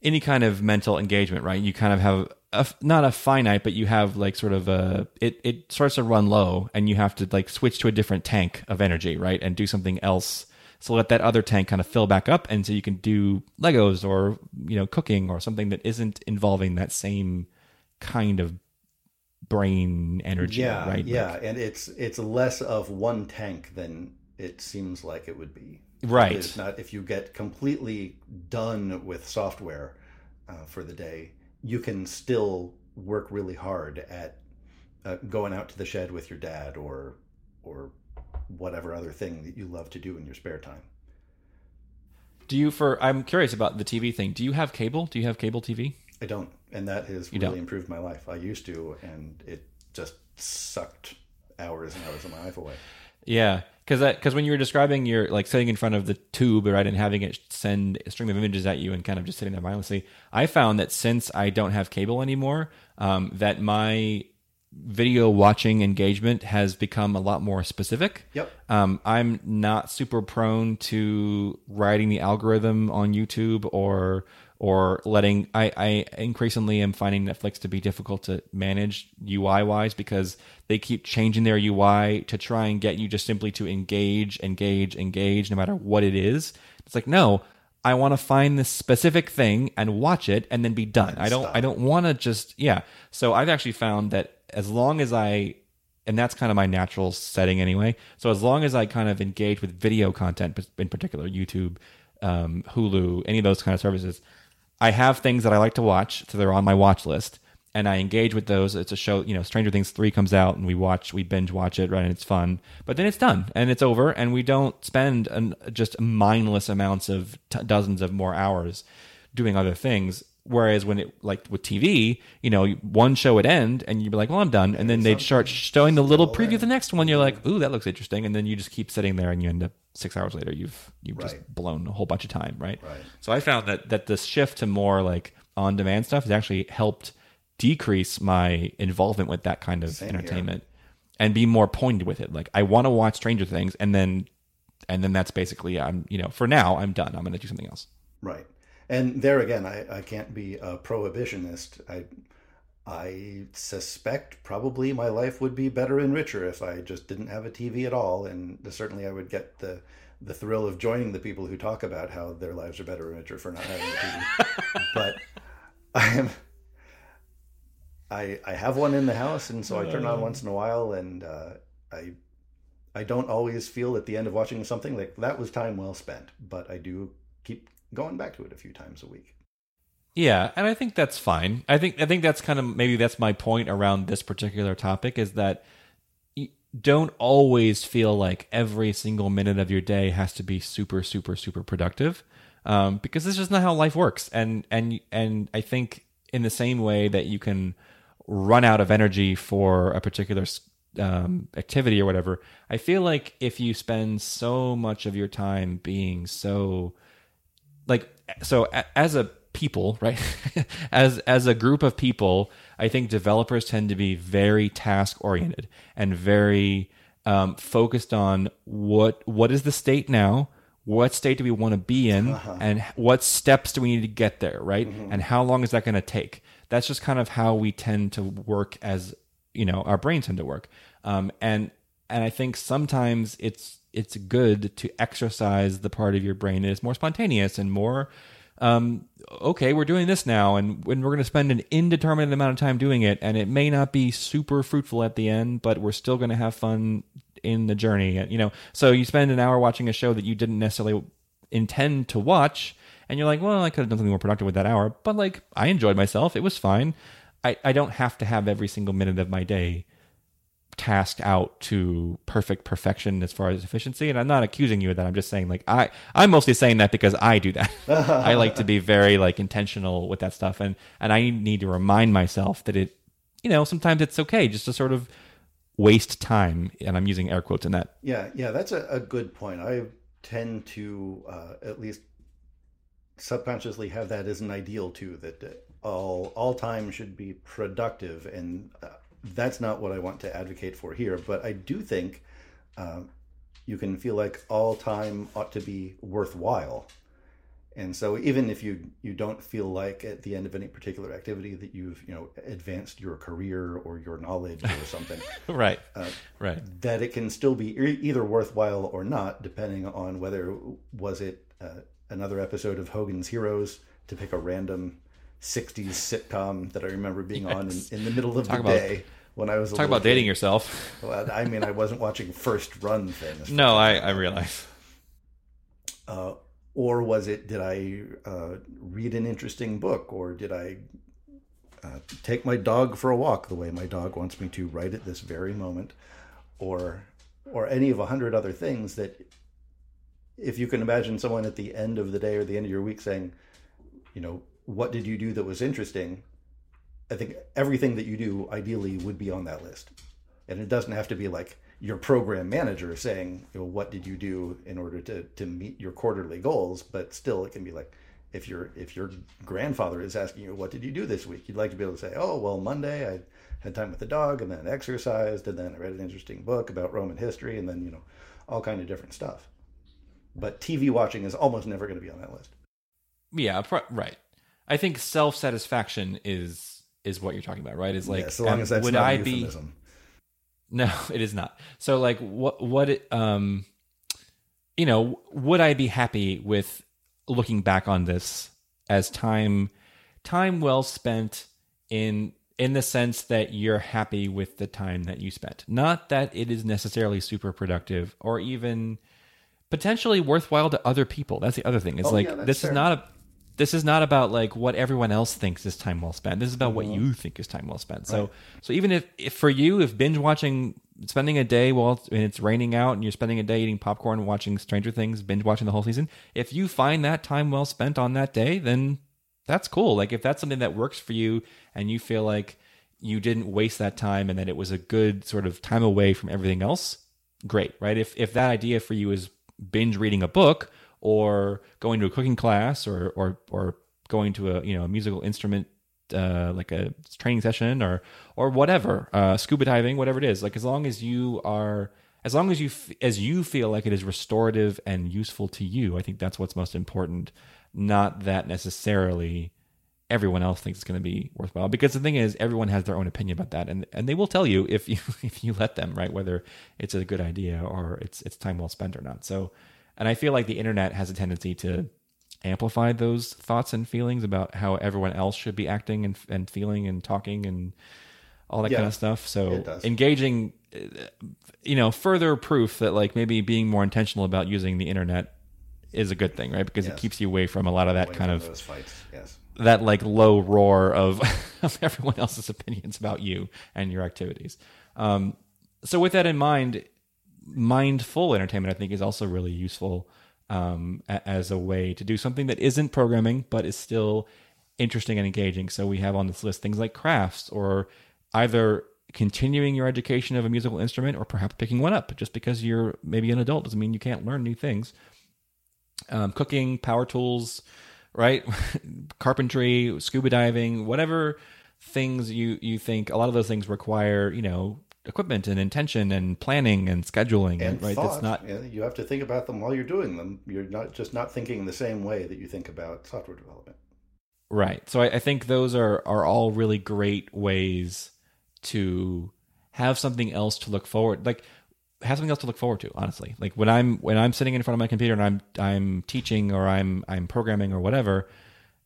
[SPEAKER 2] any kind of mental engagement, right? You kind of have a, not a finite, but you have like sort of a it it starts to run low, and you have to like switch to a different tank of energy, right, and do something else. So let that other tank kind of fill back up and so you can do legos or you know cooking or something that isn't involving that same kind of brain energy
[SPEAKER 1] yeah
[SPEAKER 2] right?
[SPEAKER 1] yeah. Like, and it's it's less of one tank than it seems like it would be
[SPEAKER 2] right
[SPEAKER 1] it's not if you get completely done with software uh, for the day you can still work really hard at uh, going out to the shed with your dad or or whatever other thing that you love to do in your spare time.
[SPEAKER 2] Do you for I'm curious about the TV thing. Do you have cable? Do you have cable TV?
[SPEAKER 1] I don't, and that has you really don't. improved my life. I used to, and it just sucked hours and hours of my life away.
[SPEAKER 2] Yeah, because because when you were describing your like sitting in front of the tube right and having it send a stream of images at you and kind of just sitting there mindlessly, I found that since I don't have cable anymore, um, that my video watching engagement has become a lot more specific.
[SPEAKER 1] Yep.
[SPEAKER 2] Um, I'm not super prone to writing the algorithm on YouTube or or letting I, I increasingly am finding Netflix to be difficult to manage UI wise because they keep changing their UI to try and get you just simply to engage, engage, engage, no matter what it is. It's like, no, I want to find this specific thing and watch it and then be done. I don't. I don't want to just yeah. So I've actually found that as long as I and that's kind of my natural setting anyway. So as long as I kind of engage with video content in particular, YouTube, um, Hulu, any of those kind of services, I have things that I like to watch, so they're on my watch list, and I engage with those. It's a show, you know, Stranger Things three comes out, and we watch, we binge watch it, right? And it's fun, but then it's done and it's over, and we don't spend an, just mindless amounts of t- dozens of more hours doing other things. Whereas when it like with TV, you know, one show would end and you'd be like, "Well, I'm done," and then they'd start showing the little preview of the next one. You're like, "Ooh, that looks interesting," and then you just keep sitting there, and you end up six hours later, you've you've just
[SPEAKER 1] Right.
[SPEAKER 2] blown a whole bunch of time, right?
[SPEAKER 1] Right.
[SPEAKER 2] So I found that that the shift to more like on demand stuff has actually helped decrease my involvement with that kind of
[SPEAKER 1] here.
[SPEAKER 2] entertainment and be more pointed with it. Like I want to watch Stranger Things, and then and then that's basically I'm you know for now I'm done. I'm going to do something else.
[SPEAKER 1] Right. And there again, I, I can't be a prohibitionist. I I suspect probably my life would be better and richer if I just didn't have a TV at all, and certainly I would get the the thrill of joining the people who talk about how their lives are better and richer for not having a TV. but I am I I have one in the house, and so I turn on once in a while, and uh, I I don't always feel at the end of watching something like that was time well spent, but I do keep going back to it a few times a week.
[SPEAKER 2] Yeah, and I think that's fine. I think I think that's kind of maybe that's my point around this particular topic is that don't always feel like every single minute of your day has to be super super super productive um, because this is not how life works. And and and I think in the same way that you can run out of energy for a particular um, activity or whatever, I feel like if you spend so much of your time being so like so a- as a people right? As as a group of people i think developers tend to be very task oriented and very um, focused on what what is the state now what state do we want to be in and what steps do we need to get there right? And how long is that going to take? That's just kind of how we tend to work as you know our brains tend to work. Um, and and i think sometimes it's it's good to exercise the part of your brain that is more spontaneous and more um, okay, we're doing this now, and when we're going to spend an indeterminate amount of time doing it, and it may not be super fruitful at the end, but we're still going to have fun in the journey. You know, so you spend an hour watching a show that you didn't necessarily intend to watch, and you're like, well, I could have done something more productive with that hour, but like I enjoyed myself; it was fine. I, I don't have to have every single minute of my day tasked out to perfect perfection as far as efficiency and i'm not accusing you of that i'm just saying like i i'm mostly saying that because i do that i like to be very like intentional with that stuff and and i need to remind myself that it you know sometimes it's okay just to sort of waste time and i'm using air quotes in that
[SPEAKER 1] Yeah, yeah, that's a, a good point. I tend to uh, at least subconsciously have that as an ideal too. That uh, all all time should be productive, and uh, that's not what I want to advocate for here. But I do think uh, you can feel like all time ought to be worthwhile. And so even if you you don't feel like at the end of any particular activity that you've you know advanced your career or your knowledge or something,
[SPEAKER 2] right right
[SPEAKER 1] that it can still be e- either worthwhile or not, depending on whether was it uh, another episode of Hogan's Heroes to pick a random '60s sitcom that I remember being on in, in the middle of
[SPEAKER 2] Talk
[SPEAKER 1] the
[SPEAKER 2] about-
[SPEAKER 1] day when I was
[SPEAKER 2] talk about dating
[SPEAKER 1] kid.
[SPEAKER 2] yourself
[SPEAKER 1] Well, I mean, I wasn't watching First Run things.
[SPEAKER 2] no i i realize
[SPEAKER 1] Uh, or was it? Did I uh, read an interesting book, or did I uh, take my dog for a walk the way my dog wants me to right at this very moment, or or any of a hundred other things that, if you can imagine someone at the end of the day or the end of your week saying, you know, what did you do that was interesting? I think everything that you do ideally would be on that list, and it doesn't have to be like your program manager saying, you know, what did you do in order to, to meet your quarterly goals? But still, it can be like, if your if your grandfather is asking you, what did you do this week? You'd like to be able to say, oh, well, Monday I had time with the dog, and then exercised, and then I read an interesting book about Roman history, and then you know, all kind of different stuff. But TV watching is almost never going to be on that list.
[SPEAKER 2] Yeah, right. I think self satisfaction is is what you're talking about, right? Is like,
[SPEAKER 1] yeah, so long
[SPEAKER 2] um,
[SPEAKER 1] as that's
[SPEAKER 2] would I be? No, it is not. So like what what it, um you know, would I be happy with looking back on this as time time well spent in in the sense that you're happy with the time that you spent. Not that it is necessarily super productive or even potentially worthwhile to other people. That's the other thing. It's
[SPEAKER 1] Oh,
[SPEAKER 2] like
[SPEAKER 1] yeah,
[SPEAKER 2] this
[SPEAKER 1] fair.
[SPEAKER 2] is not a this is not about like what everyone else thinks is time well spent. This is about what you think is time well spent. So so even if, if for you if binge watching spending a day while it's, and it's raining out and you're spending a day eating popcorn and watching Stranger Things, binge watching the whole season, if you find that time well spent on that day, then that's cool. Like if that's something that works for you and you feel like you didn't waste that time and that it was a good sort of time away from everything else, great, right? If if that idea for you is binge reading a book or going to a cooking class or or or going to a you know a musical instrument uh, like a training session or or whatever uh, scuba diving whatever it is. Like as long as you are as long as you f- as you feel like it is restorative and useful to you i think that's what's most important. Not that necessarily everyone else thinks it's going to be worthwhile because the thing is everyone has their own opinion about that and and they will tell you if you if you let them right whether it's a good idea or it's it's time well spent or not. So and i feel like the internet has a tendency to amplify those thoughts and feelings about how everyone else should be acting and and feeling and talking and all that
[SPEAKER 1] Yeah,
[SPEAKER 2] kind of stuff so engaging you know further proof that like maybe being more intentional about using the internet is a good thing right because it keeps you away from a lot of that
[SPEAKER 1] Away
[SPEAKER 2] kind of.
[SPEAKER 1] Yes.
[SPEAKER 2] that like low roar of, of everyone else's opinions about you and your activities. Um, so with that in mind, mindful entertainment I think is also really useful um, a- as a way to do something that isn't programming but is still interesting and engaging. So we have on this list things like crafts or either continuing your education of a musical instrument or perhaps picking one up. Just because you're maybe an adult doesn't mean you can't learn new things um, cooking, power tools, right? Carpentry, scuba diving, whatever things you you think. A lot of those things require you know equipment and intention and planning and scheduling,
[SPEAKER 1] And
[SPEAKER 2] right?
[SPEAKER 1] thought.
[SPEAKER 2] That's not
[SPEAKER 1] yeah, you have to think about them while you're doing them. You're not just not thinking the same way that you think about software development.
[SPEAKER 2] Right. So I, I think those are are all really great ways to have something else to look forward like have something else to look forward to honestly like when i'm when i'm sitting in front of my computer and i'm i'm teaching or i'm i'm programming or whatever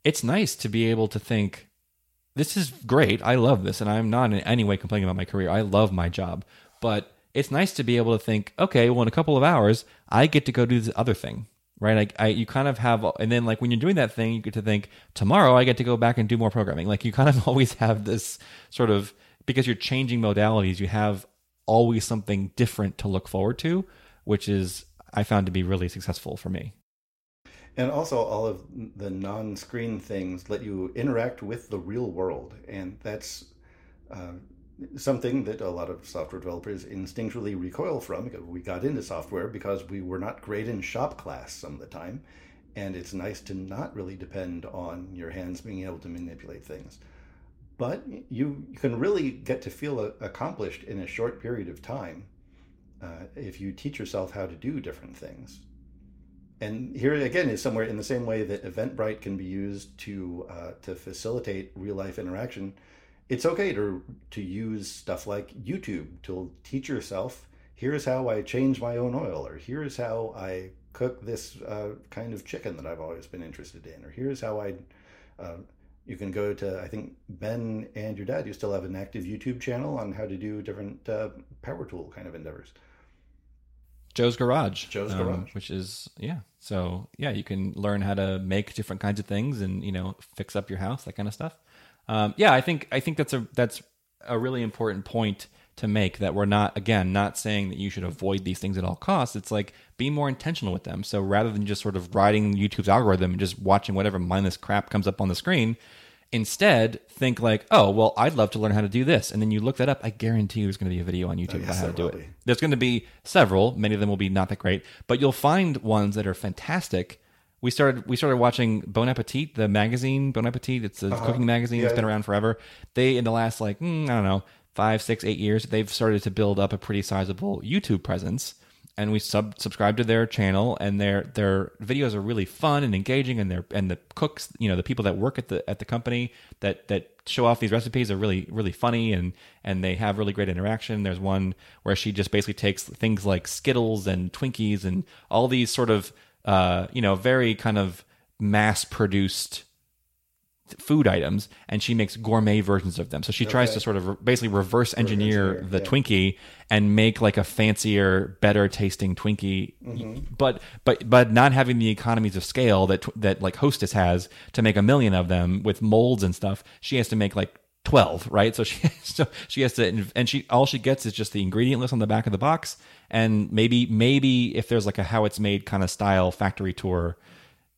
[SPEAKER 2] it's nice to be able to think this is great. I love this and i'm not in any way complaining about my career. I love my job. But it's nice to be able to think okay well in a couple of hours i get to go do this other thing right? Like I, you kind of have and then like when you're doing that thing you get to think tomorrow i get to go back and do more programming. Like you kind of always have this sort of because you're changing modalities you have always something different to look forward to which is i found to be really successful for me
[SPEAKER 1] And also, all of the non screen things let you interact with the real world. And that's uh, something that a lot of software developers instinctually recoil from because we got into software because we were not great in shop class some of the time. And it's nice to not really depend on your hands being able to manipulate things. But you, you can really get to feel accomplished in a short period of time uh, if you teach yourself how to do different things and here again is somewhere in the same way that Eventbrite can be used to uh, to facilitate real life interaction. It's okay to to use stuff like YouTube to teach yourself. Here's how I change my own oil, or here's how I cook this uh, kind of chicken that I've always been interested in, or here's how I. Uh, you can go to I think Ben and your dad. You still have an active YouTube channel on how to do different uh, power tool kind of endeavors.
[SPEAKER 2] Joe's Garage.
[SPEAKER 1] Joe's
[SPEAKER 2] um,
[SPEAKER 1] Garage.
[SPEAKER 2] which is yeah. So yeah, you can learn how to make different kinds of things and you know fix up your house, that kind of stuff. Um, yeah, I think I think that's a that's a really important point to make that we're not again not saying that you should avoid these things at all costs. It's like be more intentional with them. So rather than just sort of riding YouTube's algorithm and just watching whatever mindless crap comes up on the screen, Instead, think like, oh, well, I'd love to learn how to do this. And then you look that up. I guarantee there's going to be a video on YouTube about
[SPEAKER 1] yes,
[SPEAKER 2] how to do it.
[SPEAKER 1] be.
[SPEAKER 2] There's going to be several. Many of them will be not that great, but you'll find ones that are fantastic. We started we started watching Bon Appetit, the magazine. Bon Appetit, it's a cooking magazine. It's
[SPEAKER 1] Uh-huh. Yeah.
[SPEAKER 2] been around forever. They in the last like mm, I don't know five, six, eight years, they've started to build up a pretty sizable YouTube presence. And we sub subscribe to their channel, and their their videos are really fun and engaging, and their and the cooks, you know, the people that work at the at the company that that show off these recipes are really really funny, and and they have really great interaction. There's one where she just basically takes things like Skittles and Twinkies and all these sort of uh, you know very kind of mass produced food items and she makes gourmet versions of them. So she tries
[SPEAKER 1] Okay.
[SPEAKER 2] to sort of re- basically reverse engineer
[SPEAKER 1] engineer,
[SPEAKER 2] the
[SPEAKER 1] yeah.
[SPEAKER 2] Twinkie and make like a fancier, better tasting Twinkie,
[SPEAKER 1] Mm-hmm.
[SPEAKER 2] but but but not having the economies of scale that that like Hostess has to make a million of them with molds and stuff. She has to make like 12 right so she so she has to and she all she gets is just the ingredient list on the back of the box and maybe maybe if there's like a how it's made kind of style factory tour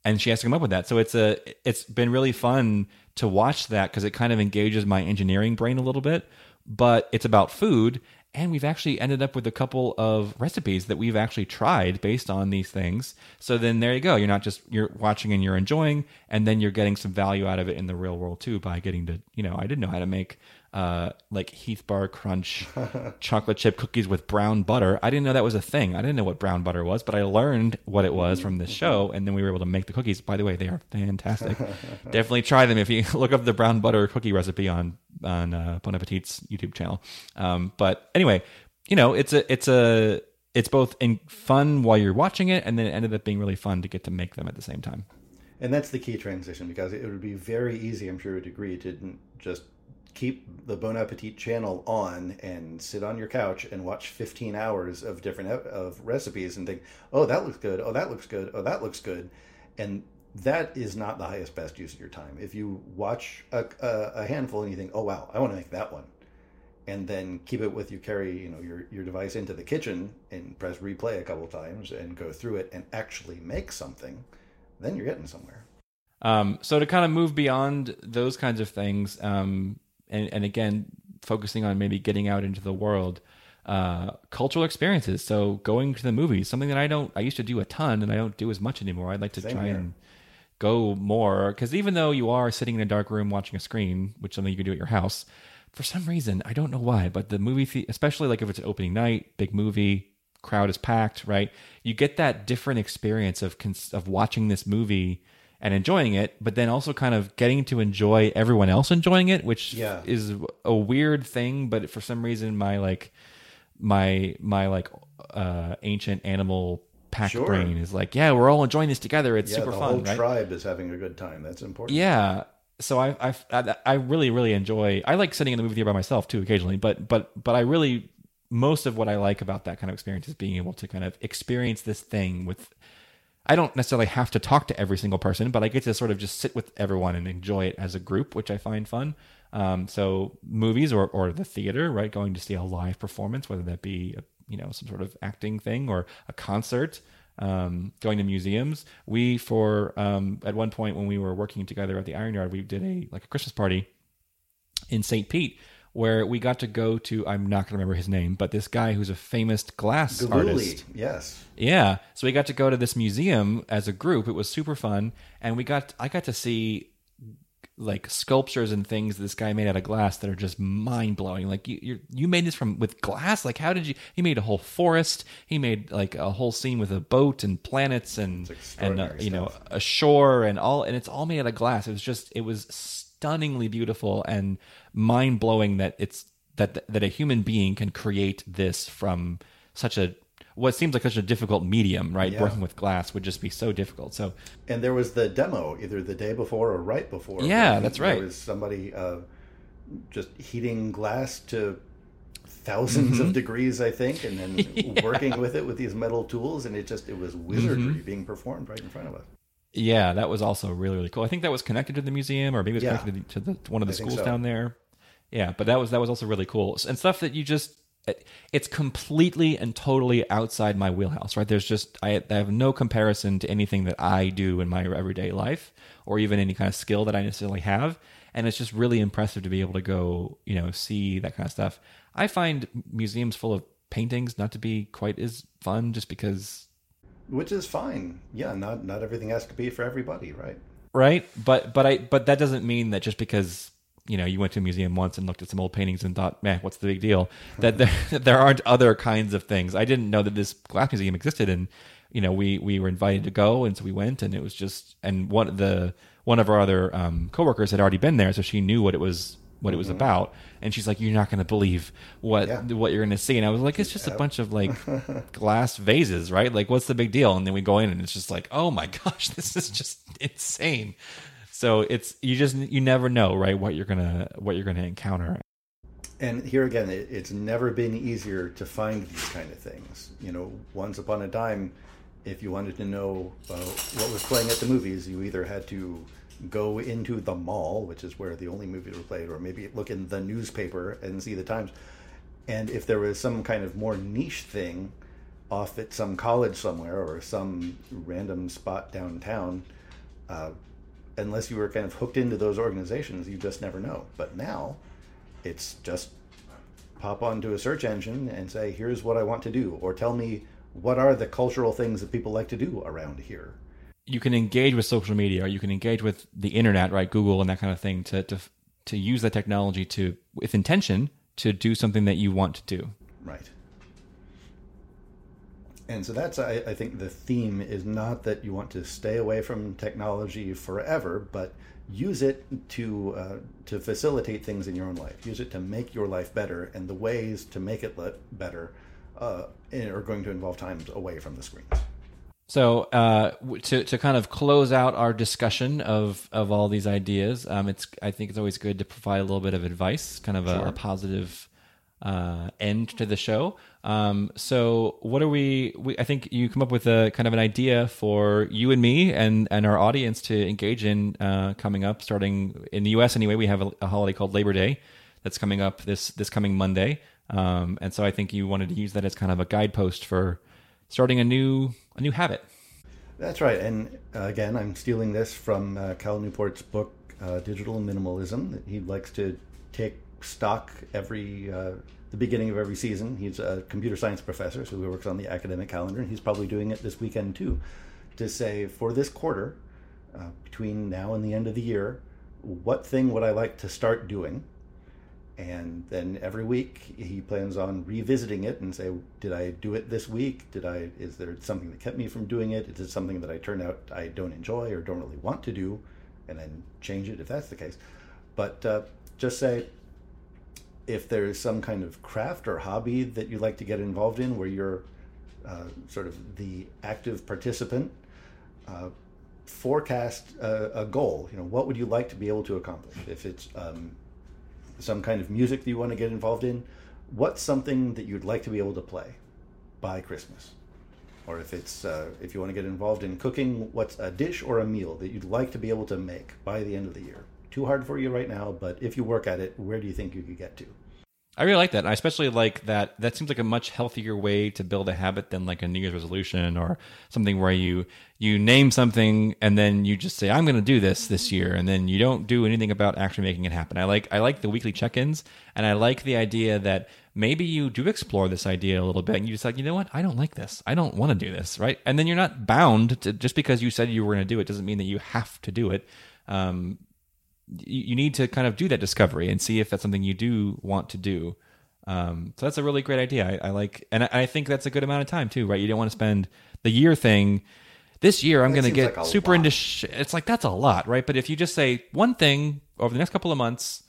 [SPEAKER 2] and she has to come up with that. So it's a it's been really fun to watch that because it kind of engages my engineering brain a little bit. But it's about food, and we've actually ended up with a couple of recipes that we've actually tried based on these things. So then there you go. You're not just you're watching and you're enjoying, and then you're getting some value out of it in the real world too by getting to you know I didn't know how to make uh, like Heath Bar Crunch chocolate chip cookies with brown butter. I didn't know that was a thing. I didn't know what brown butter was, but I learned what it was from this show, and then we were able to make the cookies. By the way, they are fantastic. Definitely try them if you look up the brown butter cookie recipe on on uh, Bon Appetit's YouTube channel. Um, but anyway, you know, it's a it's a it's both in fun while you're watching it, and then it ended up being really fun to get to make them at the same time.
[SPEAKER 1] And that's the key transition because it would be very easy, I'm sure you'd agree, to just keep the Bon Appetit channel on and sit on your couch and watch 15 hours of different of recipes and think, oh, that looks good. Oh, that looks good. Oh, that looks good. And that is not the highest best use of your time. If you watch a, a, handful and you think, oh, wow, I want to make that one. And then keep it with you carry, you know, your, your device into the kitchen and press replay a couple times and go through it and actually make something, then you're getting somewhere.
[SPEAKER 2] Um, so to kind of move beyond those kinds of things, um, and, and again, focusing on maybe getting out into the world, uh, cultural experiences. So going to the movies, something that I don't, I used to do a ton and I don't do as much anymore. I'd like to
[SPEAKER 1] Same
[SPEAKER 2] try
[SPEAKER 1] here.
[SPEAKER 2] and go more because even though you are sitting in a dark room watching a screen, which something you can do at your house, for some reason, I don't know why, but the movie, the- especially like if it's an opening night, big movie, crowd is packed, right? You get that different experience of cons- of watching this movie and enjoying it, but then also kind of getting to enjoy everyone else enjoying it, which
[SPEAKER 1] Yeah.
[SPEAKER 2] is a weird thing. But for some reason, my like my my like uh ancient animal pack
[SPEAKER 1] Sure.
[SPEAKER 2] brain is like, yeah, we're all enjoying this together. It's
[SPEAKER 1] Yeah,
[SPEAKER 2] super
[SPEAKER 1] the
[SPEAKER 2] fun,
[SPEAKER 1] whole
[SPEAKER 2] right?
[SPEAKER 1] tribe is having a good time. That's important.
[SPEAKER 2] Yeah. So I, I I I really really enjoy. I like sitting in the movie theater by myself too occasionally, but but but I really most of what I like about that kind of experience is being able to kind of experience this thing with. I don't necessarily have to talk to every single person, but I get to sort of just sit with everyone and enjoy it as a group, which I find fun. Um, so movies or or the theater, right? Going to see a live performance, whether that be a, you know some sort of acting thing or a concert um, going to museums. We for um, at one point when we were working together at the Iron Yard, we did a like a Christmas party in St. Pete where we got to go to I'm not going to remember his name, but this guy who's a famous glass artist.
[SPEAKER 1] Yes.
[SPEAKER 2] Yeah, so we got to go to this museum as a group. It was super fun, and we got I got to see like sculptures and things this guy made out of glass that are just mind blowing. Like you you you made this from with glass. Like how did you? He made a whole forest. He made like a whole scene with a boat and planets and and uh, you know a shore and all, and it's all made out of glass. It was just it was stunningly beautiful and mind blowing that it's that that a human being can create this from such a what seems like such a difficult medium, right?
[SPEAKER 1] Yeah.
[SPEAKER 2] Working with glass would just be so difficult. So
[SPEAKER 1] And there was the demo either the day before or right before.
[SPEAKER 2] Yeah, that's
[SPEAKER 1] There
[SPEAKER 2] right.
[SPEAKER 1] was somebody uh, just heating glass to
[SPEAKER 2] Mm-hmm.
[SPEAKER 1] 1000s of degrees, I think, and then working with it with these metal tools, and it just it was wizardry
[SPEAKER 2] Mm-hmm.
[SPEAKER 1] being performed right in front of us.
[SPEAKER 2] yeah, that was also really really cool. I think that was connected to the museum, or maybe it was
[SPEAKER 1] Yeah.
[SPEAKER 2] connected to the to one of the
[SPEAKER 1] I
[SPEAKER 2] schools
[SPEAKER 1] so.
[SPEAKER 2] down there. Yeah, but that was that was also really cool and stuff that you just. Eh, it's completely and totally outside my wheelhouse, right? There's just I, I have no comparison to anything that I do in my everyday life, or even any kind of skill that I necessarily have. and it's just really impressive to be able to go, you know, see that kind of stuff. I find museums full of paintings not to be quite as fun, just because.
[SPEAKER 1] Which is fine. Yeah, not not everything has to be for everybody, right?
[SPEAKER 2] Right, but but I but that doesn't mean that just because you know you went to a museum once and looked at some old paintings and thought, man, what's the big deal? That there, there aren't other kinds of things. I didn't know that this glass museum existed, and you know we we were invited to go, and so we went, and it was just and one of the one of our other um, coworkers had already been there, so she knew what it was what it was mm-hmm. about, and she's like, "You're not going to believe what yeah. what you're going to see." And I was like, "It's just a bunch of like glass vases, right? Like, what's the big deal?" And then we go in, and it's just like, "Oh my gosh, this is just insane." So it's you just you never know, right? What you're gonna what you're gonna encounter.
[SPEAKER 1] And here again, it, it's never been easier to find these kind of things. You know, once upon a time, if you wanted to know uh, what was playing at the movies, you either had to go into the mall, which is where the only movies were played, or maybe look in the newspaper and see the times. And if there was some kind of more niche thing off at some college somewhere or some random spot downtown, uh, unless you were kind of hooked into those organizations, you just never know. But now, it's just pop onto a search engine and say, "Here's what I want to do," or tell me what are the cultural things that people like to do around here.
[SPEAKER 2] You can engage with social media, or you can engage with the internet, right? Google and that kind of thing to to to use that technology to, with intention, to do something that you want to do.
[SPEAKER 1] Right. And so that's, I, I, think, the theme is not that you want to stay away from technology forever, but use it to uh, to facilitate things in your own life. Use it to make your life better, and the ways to make it better uh, are going to involve times away from the screens.
[SPEAKER 2] So uh, to to kind of close out our discussion of of all these ideas, um, it's I think it's always good to provide a little bit of advice, kind of a, sure. a positive uh, end to the show. Um, so what are we, we, I think you come up with a kind of an idea for you and me and, and our audience to engage in uh, coming up starting in the US anyway. We have a, a, holiday called Labor Day that's coming up this, this coming Monday. Um, and so I think you wanted to use that as kind of a guidepost for starting a new, a new habit.
[SPEAKER 1] That's right. And uh, again, I'm stealing this from uh, Cal Newport's book, uh, Digital Minimalism. That he likes to take stock every uh, the beginning of every season. He's a computer science professor, so he works on the academic calendar, and he's probably doing it this weekend too, to say for this quarter, uh, between now and the end of the year, what thing would I like to start doing? And then every week he plans on revisiting it and say, did I do it this week? Did I? Is there something that kept me from doing it? Is it something that I turned out I don't enjoy or don't really want to do? And then change it if that's the case. But uh, just say, if there's some kind of craft or hobby that you like to get involved in where you're uh, sort of the active participant, uh, forecast a, a, goal. You know, what would you like to be able to accomplish? If it's um, some kind of music that you want to get involved in, what's something that you'd like to be able to play by Christmas? Or if it's uh, if you want to get involved in cooking, what's a dish or a meal that you'd like to be able to make by the end of the year? Too hard for you right now, but if you work at it, where do you think you could get to?
[SPEAKER 2] I really like that. I especially like that. That seems like a much healthier way to build a habit than like a New Year's resolution or something where you you name something and then you just say I'm going to do this this year, and then you don't do anything about actually making it happen. I like I like the weekly check-ins, and I like the idea that maybe you do explore this idea a little bit, and you decide, you know what, I don't like this. I don't want to do this, right? And then you're not bound to just because you said you were going to do it doesn't mean that you have to do it. Um, you need to kind of do that discovery and see if that's something you do want to do. Um, so that's a really great idea. I, I like, and I, I, think that's a good amount of time too, right? You don't want to spend the year thing. This year, I'm going to get like super lot. into. Sh- it's like that's a lot, right? But if you just say one thing over the next couple of months,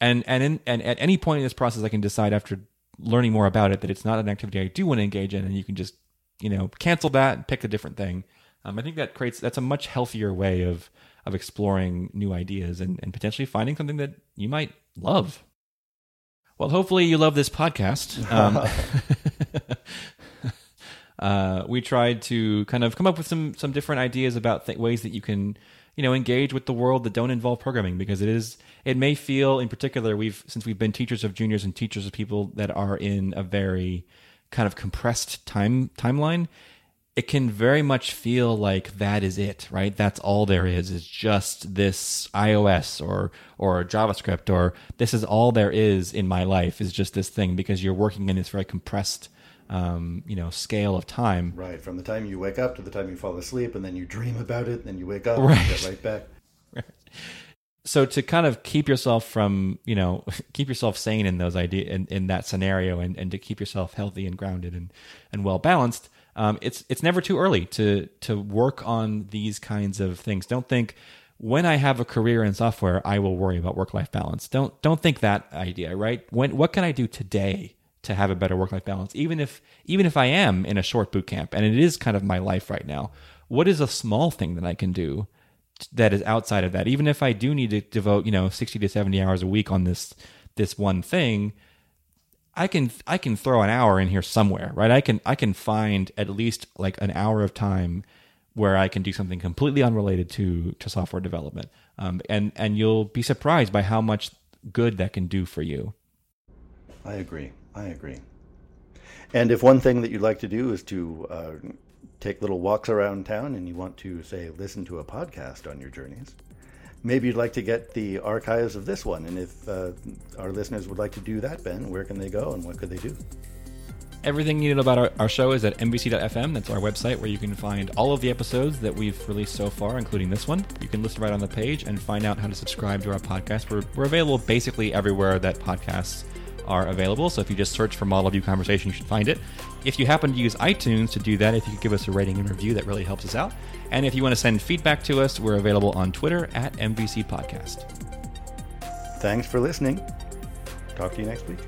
[SPEAKER 2] and and in, and at any point in this process, I can decide after learning more about it that it's not an activity I do want to engage in, and you can just you know cancel that and pick a different thing. Um, I think that creates that's a much healthier way of of exploring new ideas and, and potentially finding something that you might love. Well, hopefully you love this podcast. Um, uh, we tried to kind of come up with some some different ideas about th- ways that you can you know engage with the world that don't involve programming because it is it may feel in particular we've since we've been teachers of juniors and teachers of people that are in a very kind of compressed time timeline it can very much feel like that is it, right? That's all there is is just this iOS or or JavaScript or this is all there is in my life is just this thing because you're working in this very compressed um, you know scale of time.
[SPEAKER 1] Right, from the time you wake up to the time you fall asleep, and then you dream about it, and then you wake up right. and get right back. Right.
[SPEAKER 2] So to kind of keep yourself from you know keep yourself sane in those idea in, in that scenario, and, and to keep yourself healthy and grounded and and well balanced um, it's it's never too early to to work on these kinds of things. Don't think when I have a career in software, I will worry about work life balance. Don't don't think that idea, right? When what can I do today to have a better work life balance? Even if even if I am in a short boot camp and it is kind of my life right now, what is a small thing that I can do that is outside of that? Even if I do need to devote, you know, 60 to 70 hours a week on this this one thing, I can I can throw an hour in here somewhere, right? I can I can find at least like an hour of time where I can do something completely unrelated to to software development, um, and and you'll be surprised by how much good that can do for you.
[SPEAKER 1] I agree. I agree. And if one thing that you'd like to do is to uh, take little walks around town, and you want to say listen to a podcast on your journeys, maybe you'd like to get the archives of this one. And if uh, our listeners would like to do that, Ben, where can they go and what could they do?
[SPEAKER 2] Everything you need about our, our, show is at mvc.fm. That's our website where you can find all of the episodes that we've released so far, including this one. You can listen right on the page and find out how to subscribe to our podcast. We're, we're available basically everywhere that podcasts are available. So if you just search for Model View Conversation, you should find it. If you happen to use iTunes to do that, if you could give us a rating and review, that really helps us out. And if you want to send feedback to us, we're available on Twitter at MVC Podcast.
[SPEAKER 1] Thanks for listening. Talk to you next week.